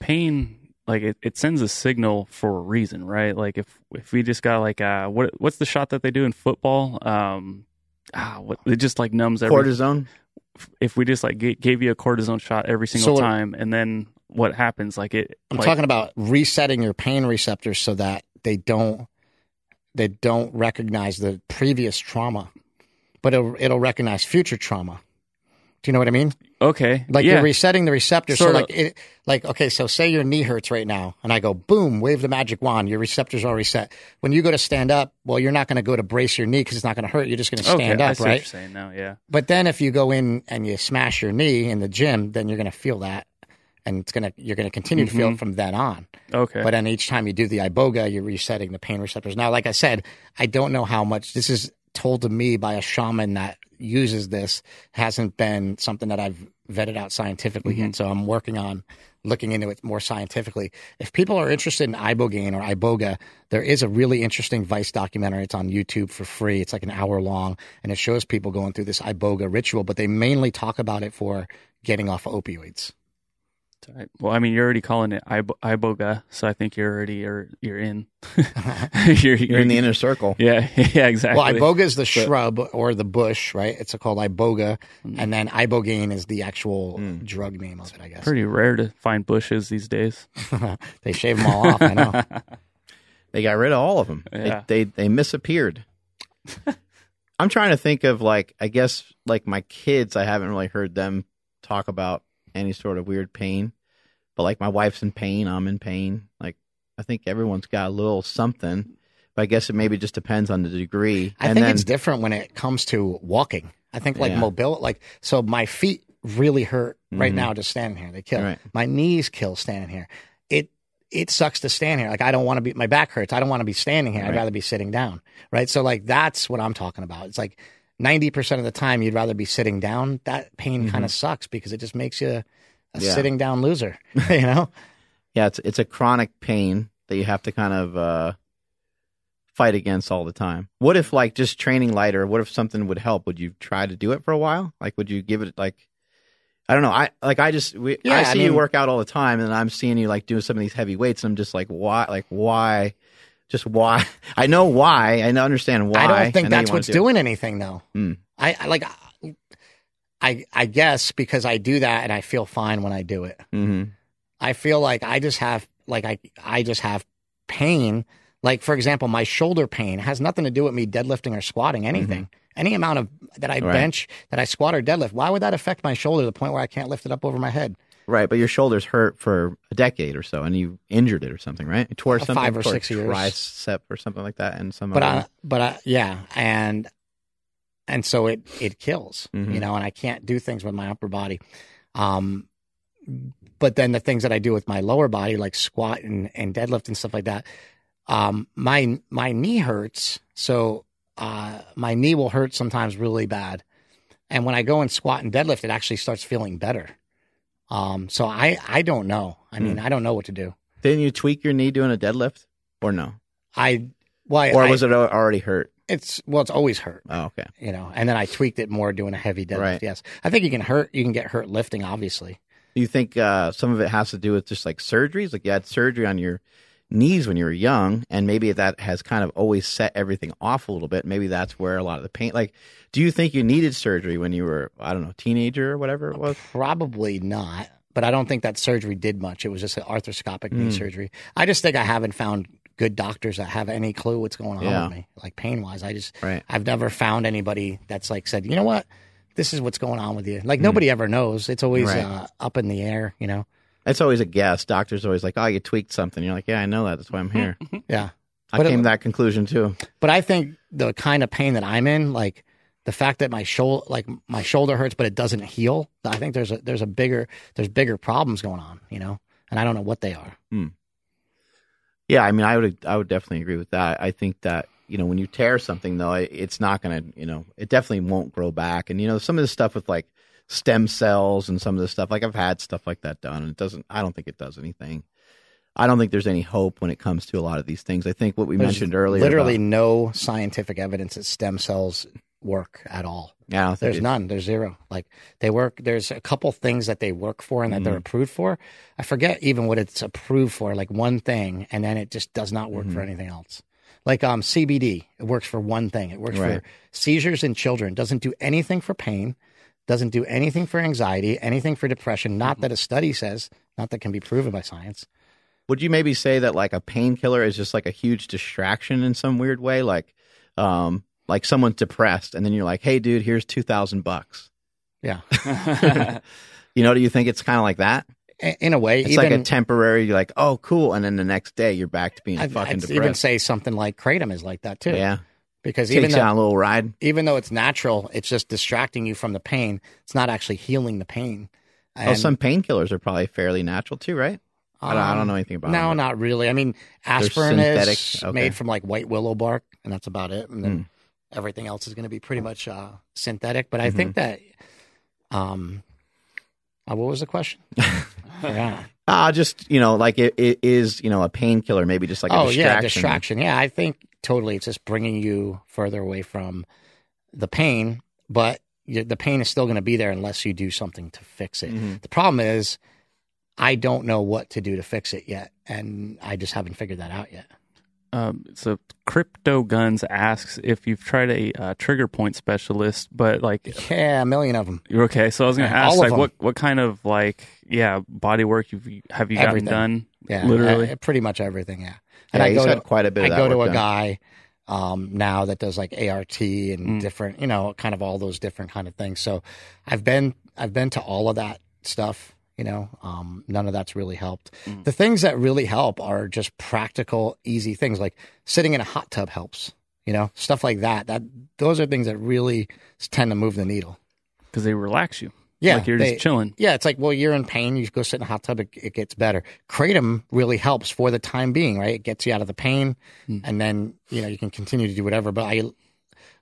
pain like it, it sends a signal for a reason, right? Like if if we just got like uh what what's the shot that they do in football? Um, ah, what it just like numbs every. Cortisone. If we just like g- gave you a cortisone shot every single So- time, and then what happens? Like it. I'm like, talking about resetting your pain receptors so that they don't they don't recognize the previous trauma, but it'll, it'll recognize future trauma. Do you know what I mean? Okay. Like yeah. you're resetting the receptors. So Sort of. like it, like okay, so say your knee hurts right now, and I go boom, wave the magic wand. Your receptors are reset. When you go to stand up, well, you're not going to go to brace your knee because it's not going to hurt. You're just going to okay, stand I up, right? you're saying now. Yeah. But then if you go in and you smash your knee in the gym, then you're going to feel that, and it's gonna you're going to continue to feel it mm-hmm. from then on. Okay. But then each time you do the iboga, you're resetting the pain receptors. Now, like I said, I don't know how much this is told to me by a shaman that uses this. Hasn't been something that I've vetted out scientifically yet. Mm-hmm. So I'm working on looking into it more scientifically. If people are interested in ibogaine or iboga, there is a really interesting Vice documentary. It's on YouTube for free. It's like an hour long, and it shows people going through this iboga ritual. But they mainly talk about it for getting off opioids. Right. Well, I mean, you're already calling it iboga, so I think you're already you're you're in. you're, You're in the inner circle. Yeah. Yeah. Exactly. Well, iboga is the shrub or the bush, right? It's called iboga, mm. and then ibogaine is the actual mm. drug name of it, I guess. Pretty rare to find bushes these days. they shave them all off. I know. They got rid of all of them. Yeah. They, they they misappeared. I'm trying to think of like I guess like my kids. I haven't really heard them talk about any sort of weird pain, but like my wife's in pain. I'm in pain. Like I think everyone's got a little something. But I guess it maybe just depends on the degree. I and think then it's different when it comes to walking. I think like Yeah. mobility, like so my feet really hurt right Mhm. now just standing here. They kill. Right. My knees kill standing here. It it sucks to stand here. Like I don't want to be. My back hurts. I don't want to be standing here. I'd rather be sitting down. Right. So like that's what I'm talking about. It's like ninety percent of the time you'd rather be sitting down. That pain kind of sucks because it just makes you a Mm-hmm. Yeah. sitting down loser. you know. yeah, it's it's a chronic pain that you have to kind of uh, fight against all the time. What if like just training lighter? What if something would help? Would you try to do it for a while? Like, would you give it like? I don't know. I like I just we, Yeah, I I see you work out all the time, and I'm seeing you like doing some of these heavy weights. And I'm just like, why? Like, why? Just why? I know why. I understand why. I don't think you that's what's do it. doing anything though. Hmm. I, I like I I guess because I do that and I feel fine when I do it. Mhm. I feel like I just have like I I just have pain. Like for example, my shoulder pain has nothing to do with me deadlifting or squatting anything. Any amount of that I Right. bench, that I squat or deadlift, why would that affect my shoulder to the point where I can't lift it up over my head? Right, but your shoulders hurt for a decade or so, and you injured it or something, right? You tore Uh, something, five or six years. tricep or something like that, and some. but I, but I, yeah, and and so it it kills, Mhm. you know, and I can't do things with my upper body. Um, but then the things that I do with my lower body, like squat and, and deadlift and stuff like that, um, my my knee hurts. So uh, my knee will hurt sometimes really bad, and when I go and squat and deadlift, it actually starts feeling better. Um, so I I don't know. I mean, I don't know what to do. Didn't you tweak your knee doing a deadlift, or no? I why Or I- was it al- already hurt? It's well, it's always hurt. Oh, okay. you know, and then I tweaked it more doing a heavy deadlift. Right. Yes, I think you can hurt. You can get hurt lifting, obviously. Do you think uh, some of it has to do with just like surgeries? Like you had surgery on your knees when you were young, and maybe that has kind of always set everything off a little bit. Maybe that's where a lot of the pain. Like, do you think you needed surgery when you were, I don't know, teenager or whatever it was? Probably not, but I don't think that surgery did much. It was just an arthroscopic knee Hmm. surgery. I just think I haven't found good doctors that have any clue what's going on Yeah. with me, like pain wise. I just, Right. I've never found anybody that's like said, you know what, this is what's going on with you. Like nobody ever knows. It's always Right. uh, up in the air, you know. It's always a guess. Doctors always like, oh, you tweaked something. You're like, yeah, I know that. That's why I'm here. Mm-hmm. Yeah. I But it- came to that conclusion too. But I think the kind of pain that I'm in, like the fact that my shoulder, like my shoulder hurts, but it doesn't heal. I think there's a there's a bigger there's bigger problems going on, you know, and I don't know what they are. Hmm. Yeah, I mean, I would, I would definitely agree with that. I think that you know when you tear something though, it's not gonna, you know, it definitely won't grow back. And you know, some of the stuff with like stem cells and some of this stuff, like I've had stuff like that done, and it doesn't. I don't think it does anything. I don't think there's any hope when it comes to a lot of these things. I think what we There's mentioned earlier, literally about- no scientific evidence that stem cells work at all. yeah, I don't think There's none. There's zero. Like they work. There's a couple things that they work for and that they're approved for. I forget even what it's approved for. Like one thing, and then it just does not work for anything else. Like um, CBD, it works for one thing. It works Right. for seizures in children. Doesn't do anything for pain. Doesn't do anything for anxiety. Anything for depression. Not that a study says. Not that can be proven by science. Would you maybe say that like a painkiller is just like a huge distraction in some weird way? Like, um, like someone's depressed, and then you're like, "Hey, dude, here's two thousand bucks." Yeah, You know, do you think it's kind of like that? In a way. It's even, like a temporary, like, "Oh, cool," and then the next day you're back to being I'd, fucking I'd depressed. even say something like kratom is like that too. yeah, because even though a little ride. even though it's natural, it's just distracting you from the pain. It's not actually healing the pain. oh, And, some painkillers are probably fairly natural too, right? I, don't, I don't um, know anything about. No, them, not really. I mean, aspirin is? Okay. made from like white willow bark, and that's about it. And then Hmm. everything else is going to be pretty much uh, synthetic. But I Mm-hmm. think that, um, uh, what was the question? yeah. Ah, just you know, like it, it is, you know, a painkiller, maybe just like a oh distraction. yeah, distraction. Yeah, I think totally. It's just bringing you further away from the pain, but the pain is still going to be there unless you do something to fix it. Mm-hmm. The problem is, I don't know what to do to fix it yet, and I just haven't figured that out yet. Um, so Crypto Guns asks if you've tried a uh, trigger point specialist, but like Yeah, a million of them. you're okay. So I was going to ask, like, them. what what kind of like yeah body work you've have you Everything. gotten done? Yeah, literally. uh, pretty much everything. Yeah, Yeah, I go to quite a bit I of that go to a done. guy um, now that does like ART and Mm. different, you know, kind of all those different kind of things. So I've been I've been to all of that stuff. You know, um, none of that's really helped. Mm. The things that really help are just practical, easy things like sitting in a hot tub helps. You know, stuff like that. That those are things that really tend to move the needle. because they relax you. Yeah, like you're they- just chilling. Yeah, it's like, well, you're in pain. You go sit in a hot tub, it, it gets better. Kratom really helps for the time being, right? It gets you out of the pain, and then you know you can continue to do whatever. But I,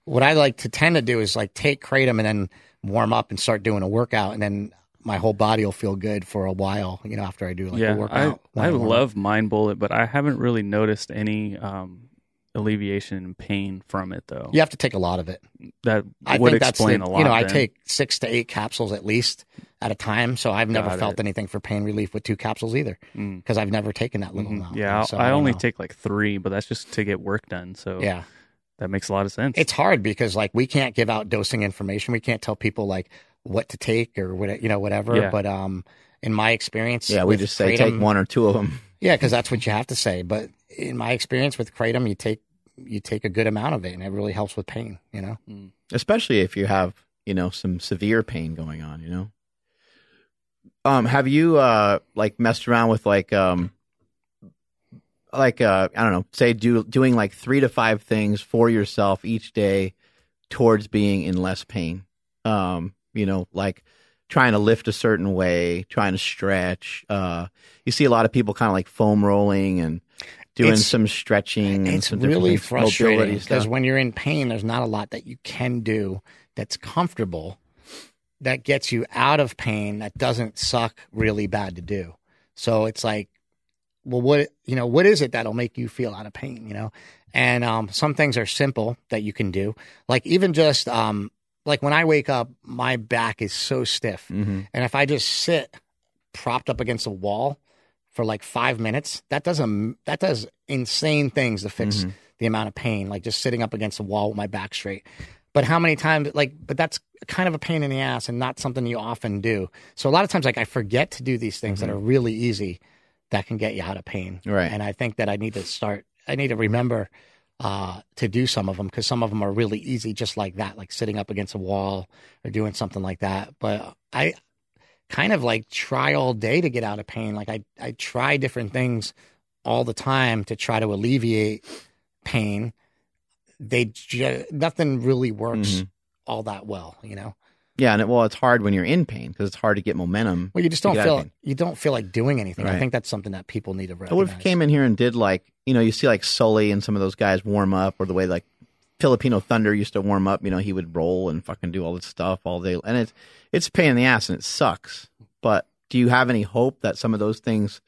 what I like to tend to do is like take kratom and then warm up and start doing a workout, and then my whole body will feel good for a while. You know, after I do like a workout. I I love Mind Bullet, but I haven't really noticed any um, alleviation in pain from it though. You have to take a lot of it. that I would think that's explain the, a lot. You know, I take six to eight capsules at least at a time, so I've never Got felt it. anything for pain relief with two capsules either, Mm. because I've never taken that little amount. Yeah, So I, don't only know. take like three, but that's just to get work done. So Yeah. that makes a lot of sense. it's hard because like we can't give out dosing information. We can't tell people like what to take or what you know whatever. Yeah. But um, in my experience, Yeah, we just say kratom- take one or two of them. Yeah, because that's what you have to say. But in my experience with kratom, you take you take a good amount of it, and it really helps with pain. You know, especially if you have you know some severe pain going on you know? Um have you uh like messed around with like um like uh i don't know say do doing like three to five things for yourself each day towards being in less pain? Um you know like trying to lift a certain way trying to stretch uh you see a lot of people kind of like foam rolling and doing It's- some stretching and it's some really frustrating stuff. because when you're in pain, there's not a lot that you can do that's comfortable that gets you out of pain that doesn't suck really bad to do. So it's like, well, what you know, what is it that'll make you feel out of pain? You know, and um, some things are simple that you can do, like even just um, like when I wake up, my back is so stiff, Mhm. and if I just sit propped up against a wall for like five minutes, that does a that does insane things to fix Mm-hmm. the amount of pain. Like just sitting up against a wall with my back straight. But how many times like but that's kind of a pain in the ass and not something you often do. So a lot of times like I forget to do these things that are really easy that can get you out of pain. Mm-hmm. Right. And I think that I need to start I need to remember uh, to do some of them because some of them are really easy, just like that, like sitting up against a wall or doing something like that. But I kind of like try all day to get out of pain. Like I, I try different things all the time to try to alleviate pain. They ju- nothing really works Mhm. all that well, you know. Yeah, and it, well, it's hard when you're in pain because it's hard to get momentum. Well, you just don't get out of feel you don't feel like doing anything. I think that's something that people need to I recognize. would have came in here and did like you know you see like Sully and some of those guys warm up or the way like Filipino Thunder used to warm up. You know he would roll and fucking do all this stuff all day, and it's it's pain in the ass and it sucks. But do you have any hope that some of those things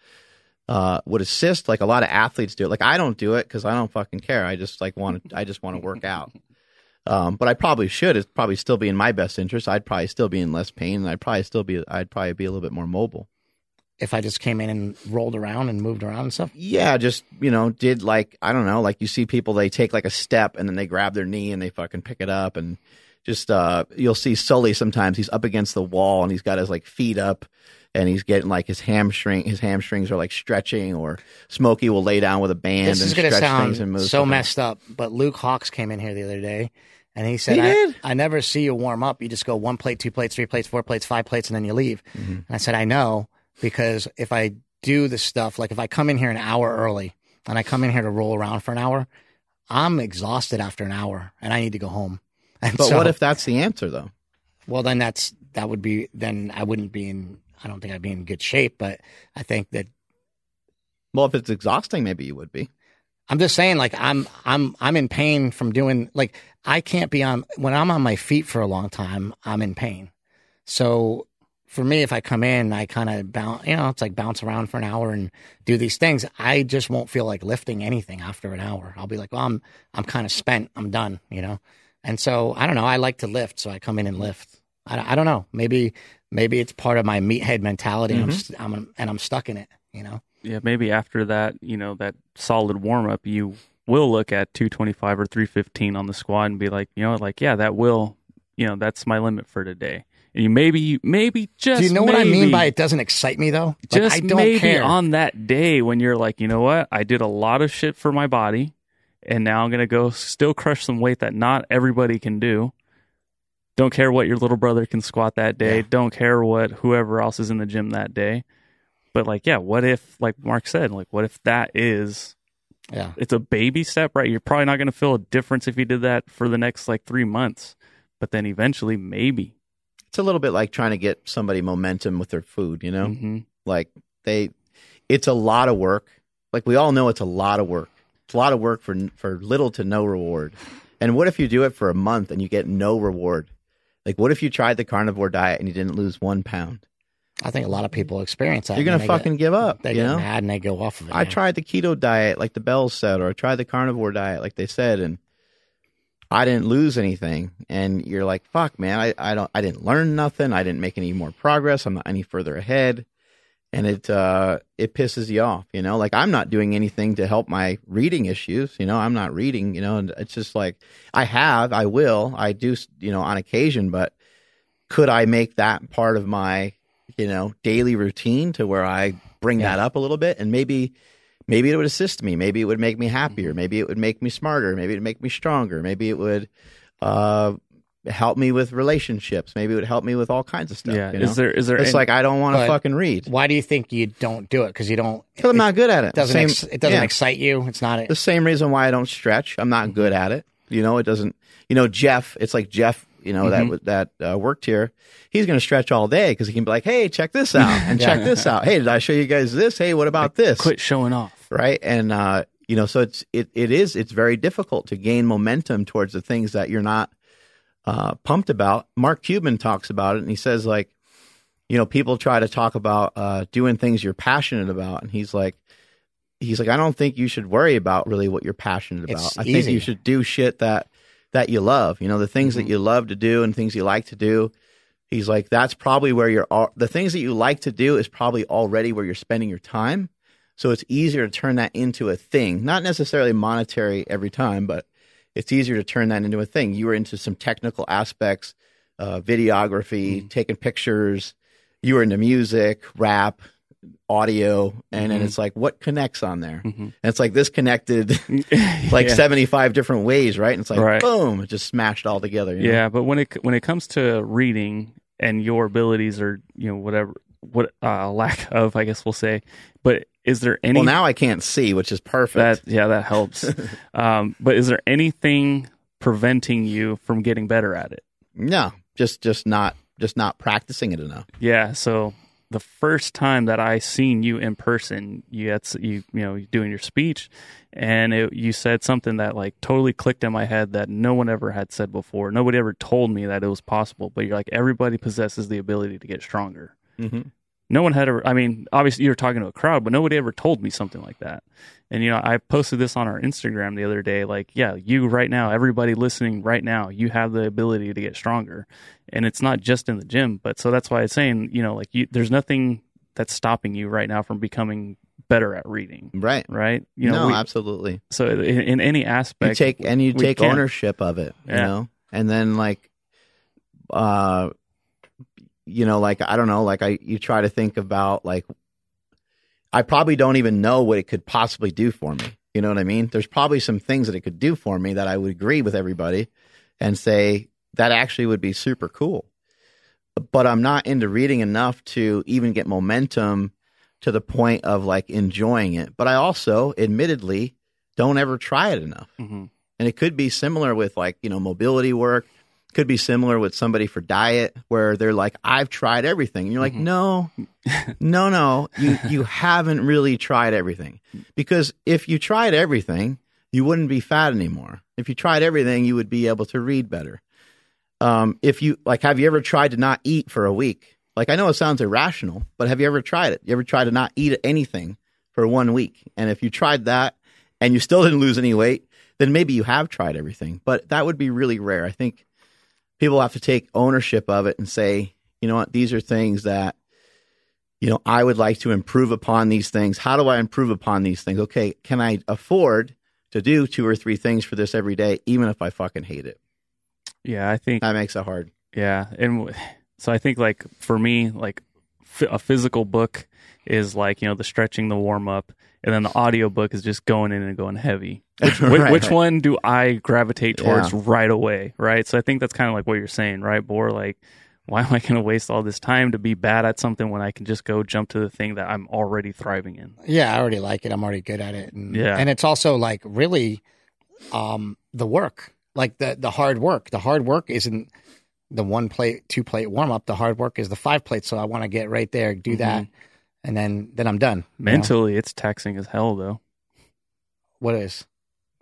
uh, would assist? Like a lot of athletes do it. Like I don't do it because I don't fucking care. I just like want to. I just want to work out. Um, but I probably should. It's probably still be in my best interest. I'd probably still be in less pain, and I'd probably still be. I'd probably be a little bit more mobile. If I just came in and rolled around and moved around and stuff. Yeah, just you know, did like I don't know, like you see people they take like a step and then they grab their knee and they fucking pick it up and just uh you'll see Sully sometimes he's up against the wall and he's got his like feet up and he's getting like his hamstring his hamstrings are like stretching or Smokey will lay down with a band This and is to stretch sound things and move so messed up, but Luke Hawks came in here the other day and he said, He I. I never see you warm up. You just go one plate, two plates, three plates, four plates, five plates, and then you leave. Mm-hmm. And I said, I know because if I do the stuff, like if I come in here an hour early and I come in here to roll around for an hour, I'm exhausted after an hour and I need to go home. And But so- what if that's the answer though? well, then that's, that would be, then I wouldn't be in, I don't think I'd be in good shape, but I think that Well, if it's exhausting, maybe you would be. I'm just saying, like I'm I'm I'm in pain from doing like I can't be on when I'm on my feet for a long time. I'm in pain. So for me, if I come in, I kind of bounce. You know, it's like bounce around for an hour and do these things. I just won't feel like lifting anything after an hour. I'll be like, well, I'm I'm kind of spent. I'm done. You know. And so I don't know. I like to lift, so I come in and lift. I, I don't know. Maybe maybe it's part of my meathead mentality. I'm, mm-hmm. I'm and I'm stuck in it. You know. yeah, maybe after that, you know, that solid warm up, you will look at 225 or 315 on the squad and be like, you know, like, yeah, that will, you know, that's my limit for today. And you maybe, maybe just, Do you know what I mean by it doesn't excite me though? Like, just I don't maybe care. on that day when you're like, you know what, I did a lot of shit for my body, and now I'm gonna go still crush some weight that not everybody can do. Don't care what your little brother can squat that day. Yeah. Don't care what whoever else is in the gym that day. But like, yeah, what if, like Mark said, like, what if that is yeah. it's a baby step, right? You're probably not going to feel a difference if you did that for the next like three months, but then eventually, maybe. It's a little bit like trying to get somebody momentum with their food, you know? hmm Like they, it's a lot of work. Like we all know, it's a lot of work. It's a lot of work for for little to no reward. And what if you do it for a month and you get no reward? Like what if you tried the carnivore diet and you didn't lose one pound? I think a lot of people experience that. You're gonna fucking get, give up. they you get know, mad and they go off of it. I tried the keto diet like the Bells said, or I tried the carnivore diet like they said, and I didn't lose anything. And you're like, fuck, man, I, I don't, I didn't learn nothing. I didn't make any more progress. I'm not any further ahead. And it, uh, it pisses you off, you know, like I'm not doing anything to help my reading issues. You know, I'm not reading, you know, and it's just like I have, I will, I do, you know, on occasion, but could I make that part of my, you know, daily routine to where I bring Yeah. that up a little bit and maybe maybe it would assist me maybe it would make me happier Mm-hmm. maybe it would make me smarter maybe it would make me stronger maybe it would uh help me with relationships maybe it would help me with all kinds of stuff Yeah. you know? Is there is there it's any- like i don't want to fucking read Why do you think you don't do it? Because you don't. because i'm not good at it doesn't Same- ex- it doesn't yeah. excite you. It's not. It. The same reason why i don't stretch i'm not good at it you know it doesn't you know jeff it's like jeff you know that that uh, worked here he's going to stretch all day because he can be like hey check this out and check this out hey did i show you guys this hey what about this quit showing off? Right? And uh you know so it's it, it is it's very difficult to gain momentum towards the things that you're not uh pumped about. Mark cuban talks about it and he says like you know people try to talk about uh doing things you're passionate about. And he's like he's like i don't think you should worry about really what you're passionate about. It's i think you should do shit that that you love you know the things Mm-hmm. that you love to do and things you like to do. He's like, that's probably where you're, the things that you like to do is probably already where you're spending your time. So it's easier to turn that into a thing, not necessarily monetary every time, but it's easier to turn that into a thing. You were into some technical aspects, uh, videography, taking pictures. You were into music, rap, audio, and then Mhm. it's like, what connects on there? Mhm. And it's like this connected like Yeah. 75 different ways, right? And it's like, Right. boom, it just smashed all together. you know? Yeah, but when it when it comes to reading and your abilities or you know whatever what uh, lack of I guess we'll say, but is there any Well, now I can't see, which is perfect. that yeah that helps. um, but is there anything preventing you from getting better at it? no, just just not just not practicing it enough. Yeah, so the first time that I seen you in person, you had you you know doing your speech, and it, you said something that like totally clicked in my head that no one ever had said before. Nobody ever told me that it was possible. But you're like everybody possesses the ability to get stronger. Mm-hmm. No one had ever. I mean, obviously you're talking to a crowd, but nobody ever told me something like that. And you know, I posted this on our Instagram the other day. Like, yeah, you right now, everybody listening right now, you have the ability to get stronger, and it's not just in the gym. But so that's why it's saying, you know, like you, there's nothing that's stopping you right now from becoming better at reading, Right. right? You know, no, we- absolutely. so in, in any You aspect, take and you take can. ownership of it, you Yeah. know, and then like, uh, you know, like I don't know, like I you try to think about like, I probably don't even know what it could possibly do for me. You know what I mean? There's probably some things that it could do for me that I would agree with everybody and say that actually would be super cool. But I'm not into reading enough to even get momentum to the point of like enjoying it. But I also, admittedly, don't ever try it enough. Mhm. And it could be similar with like, you know, mobility work. Could be similar with somebody for diet where they're like, I've tried everything. And you're like, Mhm. no, no, no, you, you haven't really tried everything. Because if you tried everything, you wouldn't be fat anymore. If you tried everything, you would be able to read better. Um, if you like, have you ever tried to not eat for a week? Like, I know it sounds irrational, but have you ever tried it? You ever tried to not eat anything for one week? And if you tried that and you still didn't lose any weight, then maybe you have tried everything. But that would be really rare. I think people have to take ownership of it and say, you know what, these are things that, you know, I would like to improve upon these things. How do I improve upon these things? Okay, can I afford to do two or three things for this every day, even if I fucking hate it? yeah, I think That makes it hard. Yeah, and so I think like for me, like a physical book is like you know the stretching, the warm up, and then the audio book is just going in and going heavy. Which, Right, which right. one do I gravitate towards Yeah. right away? Right. So I think that's kind of like what you're saying, right, Bor? Like, why am I going to waste all this time to be bad at something when I can just go jump to the thing that I'm already thriving in? Yeah, I already like it. I'm already good at it. And, Yeah. and it's also like really um, the work, like the the hard work. The hard work isn't the one plate, two plate warm up. The hard work is the five plate. So I want to get right there, do that, and then then I'm done. you know? Mentally, it's taxing as hell though. what is?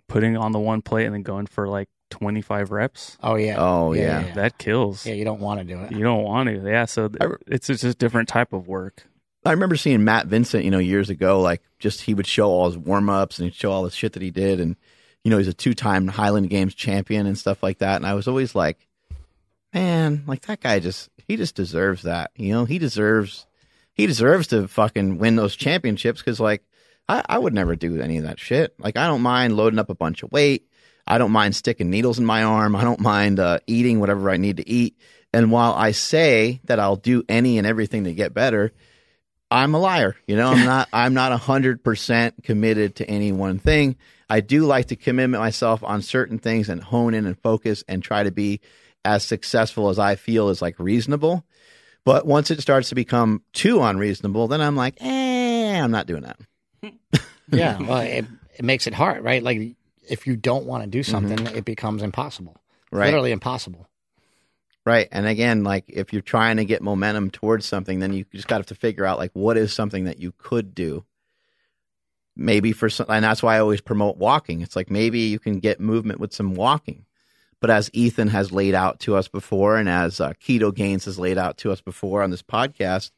Putting on the one plate and then going for like 25 reps. Oh yeah. Oh, yeah. yeah. Yeah, yeah. That kills. Yeah, you don't want to do it. You don't want to. Yeah. So th- I re- it's just a different type of work. I remember seeing Matt Vincent, you know, years ago, like just he would show all his warm ups and he'd show all the shit that he did. And, you know, he's a two time Highland Games champion and stuff like that. And I was always like, man, like that guy just, he just deserves that. You know, he deserves, he deserves to fucking win those championships because, like, I, I would never do any of that shit. Like, I don't mind loading up a bunch of weight. I don't mind sticking needles in my arm. I don't mind uh, eating whatever I need to eat. And while I say that I'll do any and everything to get better, I'm a liar. You know, I'm not I'm not hundred percent committed to any one thing. I do like to commit myself on certain things and hone in and focus and try to be as successful as I feel is like reasonable. But once it starts to become too unreasonable, then I'm like, eh, I'm not doing that. yeah. Well, it, it makes it hard, right? Like if you don't want to do something, it becomes impossible. Mm-hmm. Right. Literally impossible. Right. And again, like if you're trying to get momentum towards something, then you just got to have to figure out like what is something that you could do. Maybe for some, and that's why I always promote walking. It's like maybe you can get movement with some walking. But as Ethan has laid out to us before, and as uh, Keto Gains has laid out to us before on this podcast,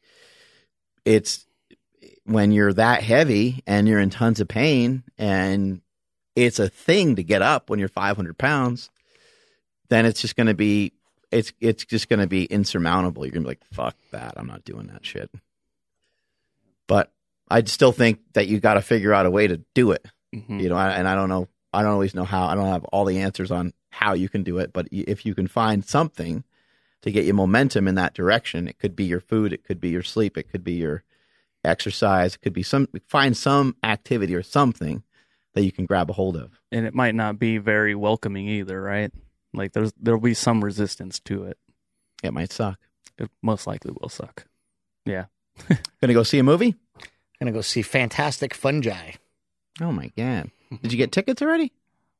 it's when you're that heavy and you're in tons of pain and it's a thing to get up when you're 500 pounds, then it's just going to be it's it's just going to be insurmountable. You're going to be like, fuck that. I'm not doing that shit. But I still think that you got to figure out a way to do it. Mhm. You know, I- and I don't know. I don't always know how. I don't have all the answers on how you can do it. But if you can find something to get you momentum in that direction, it could be your food, it could be your sleep, it could be your exercise, it could be some. Find some activity or something that you can grab a hold of. and it might not be very welcoming either, right? Like there's there'll be some resistance to it. It might suck. It most likely will suck. Yeah. Gonna go see a movie? Gonna go see Fantastic Fungi. Oh my god! Did you get tickets already?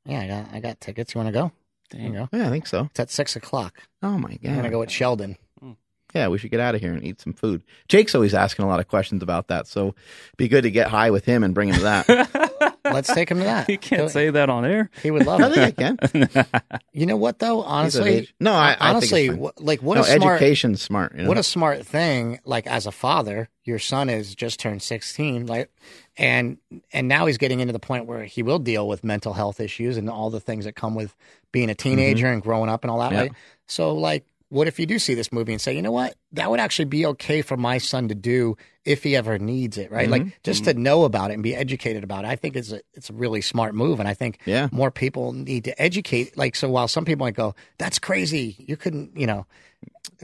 Yeah, I got I got tickets. You want to go? There you oh, go. Yeah, I think so. It's at six o'clock. Oh my god! I'm gonna go with Sheldon. Hmm. Yeah, we should get out of here and eat some food. Jake's always asking a lot of questions about that, so be good to get high with him and bring him to that. Let's take him to that. You can't He'll- say that on air. He would love I it. think I can. You know what though? He's Honestly, no, I, I think honestly, it's fine. wh- like what no, a smart education's smart. You know? what a smart thing like as a father your son is just turned 16 like and and now he's getting into the point where he will deal with mental health issues and all the things that come with being a mm-hmm. teenager and growing up and all that Yeah. right? So like what if you do see this movie and say you know what? That would actually be okay for my son to do if he ever needs it right? Like mm-hmm. just to mm-hmm. know about it and be educated about it i think it's a it's a really smart move and i think Yeah. more people need to educate like so while some people might go that's crazy. You couldn't you know?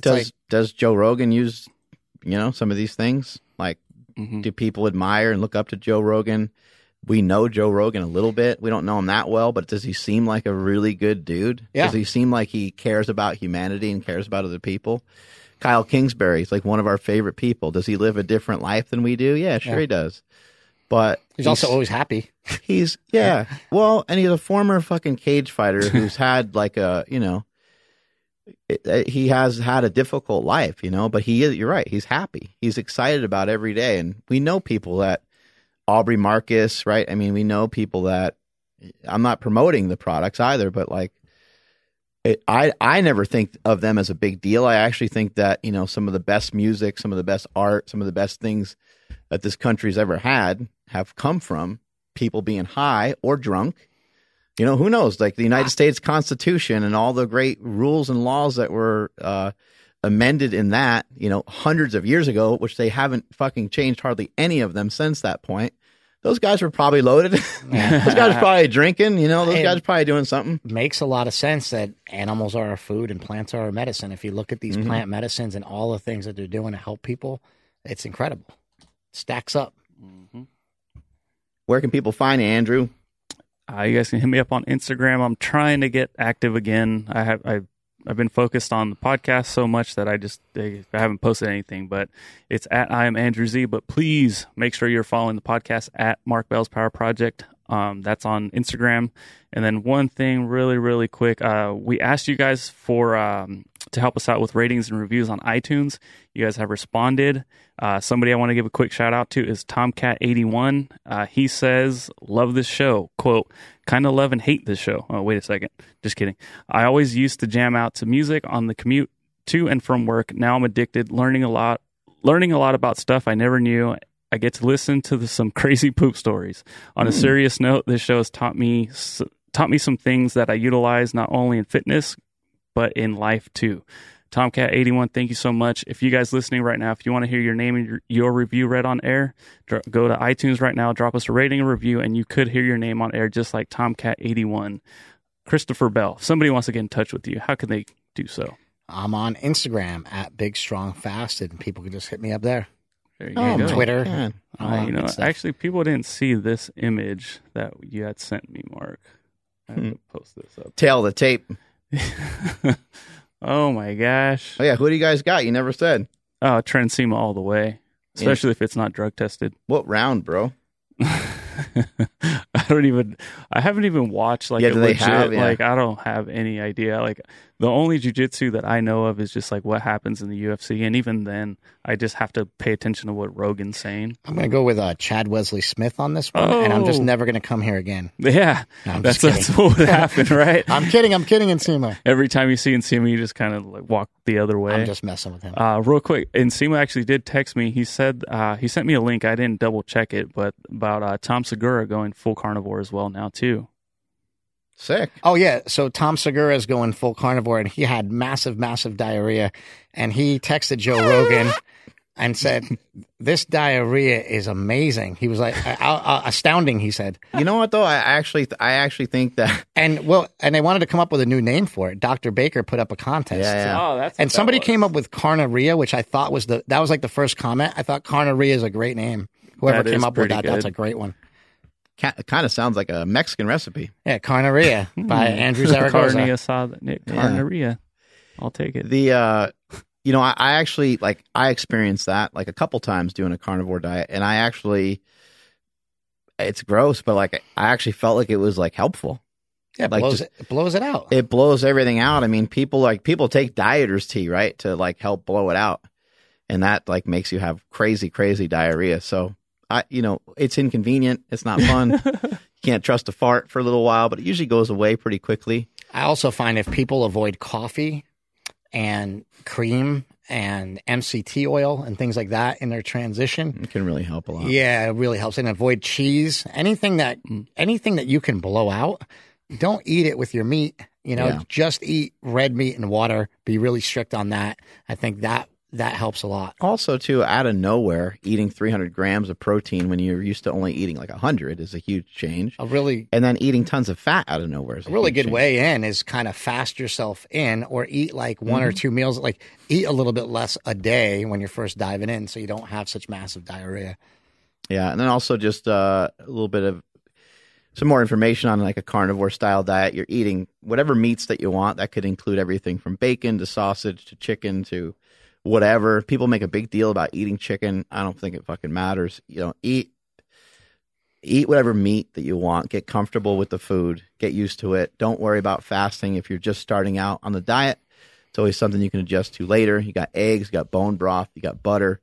Does like does Joe Rogan use you know some of these things? Like, Mhm. do people admire and look up to Joe Rogan? We know Joe Rogan a little bit. We don't know him that well, but does he seem like a really good dude? Yeah. Does he seem like he cares about humanity and cares about other people? Kyle Kingsbury is like one of our favorite people. Does he live a different life than we do? Yeah, sure Yeah. he does. But he's also always happy He's yeah. Well, and he's a former fucking cage fighter who's had like a you know, uh, he has had a difficult life, you know. But he is. You're right. He's happy. He's excited about every day, and we know people that Aubrey Marcus, right? I mean, we know people that. I'm not promoting the products either, but like. It, I I never think of them as a big deal. I actually think that you know some of the best music, some of the best art, some of the best things that this country's ever had have come from people being high or drunk. You know, who knows? Like the United States Constitution and all the great rules and laws that were uh, amended in that, you know, hundreds of years ago, which they haven't fucking changed hardly any of them since that point. Those guys were probably loaded. those guys were probably drinking. You know, those And- guys were probably doing something. makes a lot of sense that animals are our food and plants are our medicine. If you look at these Mhm. plant medicines and all the things that they're doing to help people, it's incredible. Stacks up. Mhm. Where can people find you, Andrew? Uh, you guys can hit me up on Instagram. I'm trying to get active again. I have I I've been focused on the podcast so much that I just I haven't posted anything. But it's at I am Andrew Z. But please make sure you're following the podcast at Mark Bell's Power Project. Um, that's on Instagram. And then one thing, really, really quick, uh, we asked you guys for um, to help us out with ratings and reviews on iTunes. You guys have responded. Uh, somebody I want to give a quick shout out to is Tomcat81. Uh, he says, "Love this show." Quote, "Kind of love and hate this show." Oh, wait a second. Just kidding. I always used to jam out to music on the commute to and from work. Now I'm addicted, learning a lot, learning a lot about stuff I never knew. I get to listen to the, some crazy poop stories. On a serious note, this show has taught me taught me some things that I utilize not only in fitness but in life too. Tomcat81, thank you so much. If you guys listening right now, if you want to hear your name and your, your review read on air, dro- go to iTunes right now, drop us a rating and review, and you could hear your name on air just like Tomcat81. Christopher Bell, if somebody wants to get in touch with you, how can they do so? I'm on Instagram at Big Strong Fasted, and people can just hit me up there. There you Oh, go. Twitter. God. Uh, you know, actually, people didn't see this image that you had sent me, Mark. I have Hmm. to post this up. Tail the tape. oh my gosh! Oh yeah, who do you guys got? You never said. Oh, Transema all the way, especially if it's not drug tested. What round, bro? I don't even. I haven't even watched like Yeah, do they have- yeah. Like I don't have any idea. Like the only jujitsu that I know of is just like what happens in the UFC, and even then, I just have to pay attention to what Rogan's saying. I'm going to go with uh, Chad Wesley Smith on this one, and I'm just Oh. never going to come here again. Yeah, No, I'm that's that's what would happen, right? I'm kidding. I'm kidding, Nsima. Every time you see Nsima, you just kind of like walk the other way. I'm just messing with him. Uh, real quick, Nsima actually did text me. He said uh, he sent me a link. I didn't double check it, but about uh, Tom Segura going full carnivore as well now too. Sick. Oh yeah, so Tom Segura is going full carnivore, and he had massive, massive diarrhea, and he texted Joe Rogan and said, "This diarrhea is amazing." He was like, uh, uh, "Astounding," he said. You know what though? I actually, I actually think that. And well, and they wanted to come up with a new name for it. Dr. Baker put up a contest. Yeah, yeah. Oh, that's And what that somebody was. came up with carnaria, which I thought was the that was like the first comment. I thought carnaria is a great name. Whoever That came up with pretty that, that's a great one. Kind of sounds like a Mexican recipe. Yeah, carnaria by. Andrew Zaragoza. Carne asada, Nick, carneria. I'll take it. The uh you know, I, I actually like I experienced that like a couple times doing a carnivore diet and I actually it's gross, but like I actually felt like it was like helpful. Yeah, it Like, blows just- it, it blows it out. It blows everything out. I mean, people like people take dieters tea, right? To like help blow it out. And that like makes you have crazy, crazy diarrhea. So I you know, it's inconvenient. It's not fun. you can't trust a fart for a little while, but it usually goes away pretty quickly. I also find if people avoid coffee and cream and MCT oil and things like that in their transition, It can really help a lot. yeah, it really helps. And avoid cheese, anything that mm. anything that you can blow out. Don't eat it with your meat. You know, Yeah. just eat red meat and water. Be really strict on that. I think that that helps a lot. Also, too, out of nowhere, eating 300 grams of protein when you're used to only eating like 100 is a huge change. A really And then eating tons of fat out of nowhere is a, a really good change. way in is kind of fast yourself in or eat like one Mm-hmm. or two meals like eat a little bit less a day when you're first diving in so you don't have such massive diarrhea Yeah, and then also just uh, a little bit of some more information on like a carnivore style diet. You're eating whatever meats that you want. That could include everything from bacon to sausage to chicken to whatever. People make a big deal about eating chicken. I don't think it fucking matters. You know, eat eat whatever meat that you want. Get comfortable with the food. Get used to it. Don't worry about fasting if you're just starting out on the diet. It's always something you can adjust to later. You got eggs, you got bone broth, you got butter.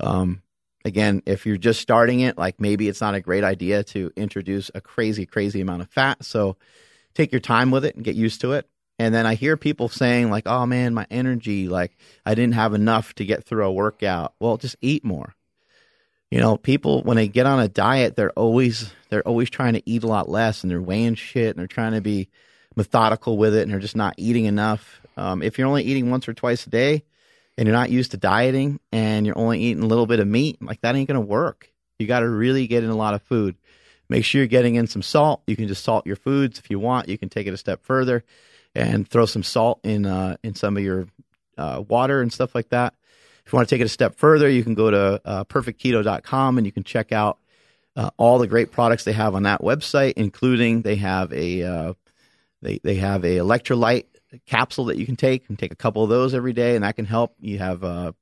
Um, again, if you're just starting it, like maybe it's not a great idea to introduce a crazy, crazy amount of fat. So take your time with it and get used to it. And then I hear people saying, like, oh man, my energy, like I didn't have enough to get through a workout. Well, just eat more. You know, people when they get on a diet, they're always they're always trying to eat a lot less and they're weighing shit and they're trying to be methodical with it and they're just not eating enough. Um, if you're only eating once or twice a day, and you're not used to dieting and you're only eating a little bit of meat, like that ain't going to work. You got to really get in a lot of food. Make sure you're getting in some salt. You can just salt your foods if you want. You can take it a step further and throw some salt in uh, in some of your uh, water and stuff like that. If you want to take it a step further, you can go to uh, perfectketo.com and you can check out uh, all the great products they have on that website, including they have a uh, they they have a electrolyte capsule that you can take and take a couple of those every day, and that can help. You have uh,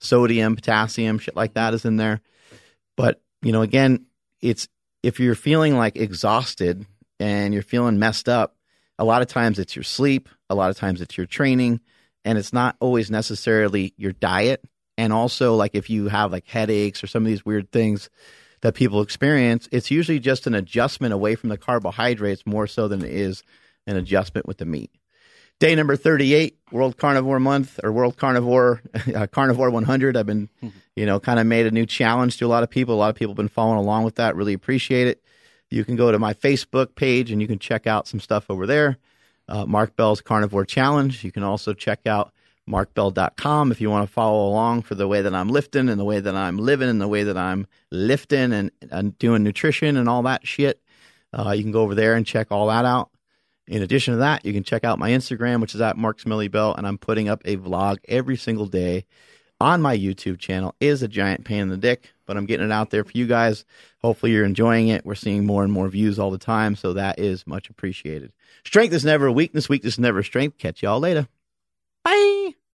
sodium, potassium, shit like that is in there. But you know, again, it's if you're feeling like exhausted and you're feeling messed up, a lot of times it's your sleep, a lot of times it's your training, and it's not always necessarily your diet. And also, like if you have like headaches or some of these weird things that people experience, it's usually just an adjustment away from the carbohydrates more so than it is an adjustment with the meat. Day number 38, World Carnivore Month or World Carnivore uh, Carnivore 100. I've been, you know, kind of made a new challenge to a lot of people. A lot of people have been following along with that. Really appreciate it. You can go to my Facebook page and you can check out some stuff over there. Uh, Mark Bell's Carnivore Challenge. You can also check out markbell.com if you want to follow along for the way that I'm lifting and the way that I'm living and the way that I'm lifting and, and doing nutrition and all that shit. Uh, you can go over there and check all that out. In addition to that, you can check out my Instagram, which is at Mark Bell, and I'm putting up a vlog every single day on my YouTube channel. It is a giant pain in the dick, but I'm getting it out there for you guys. Hopefully, you're enjoying it. We're seeing more and more views all the time, so that is much appreciated. Strength is never weakness, weakness is never strength. Catch y'all later. Bye.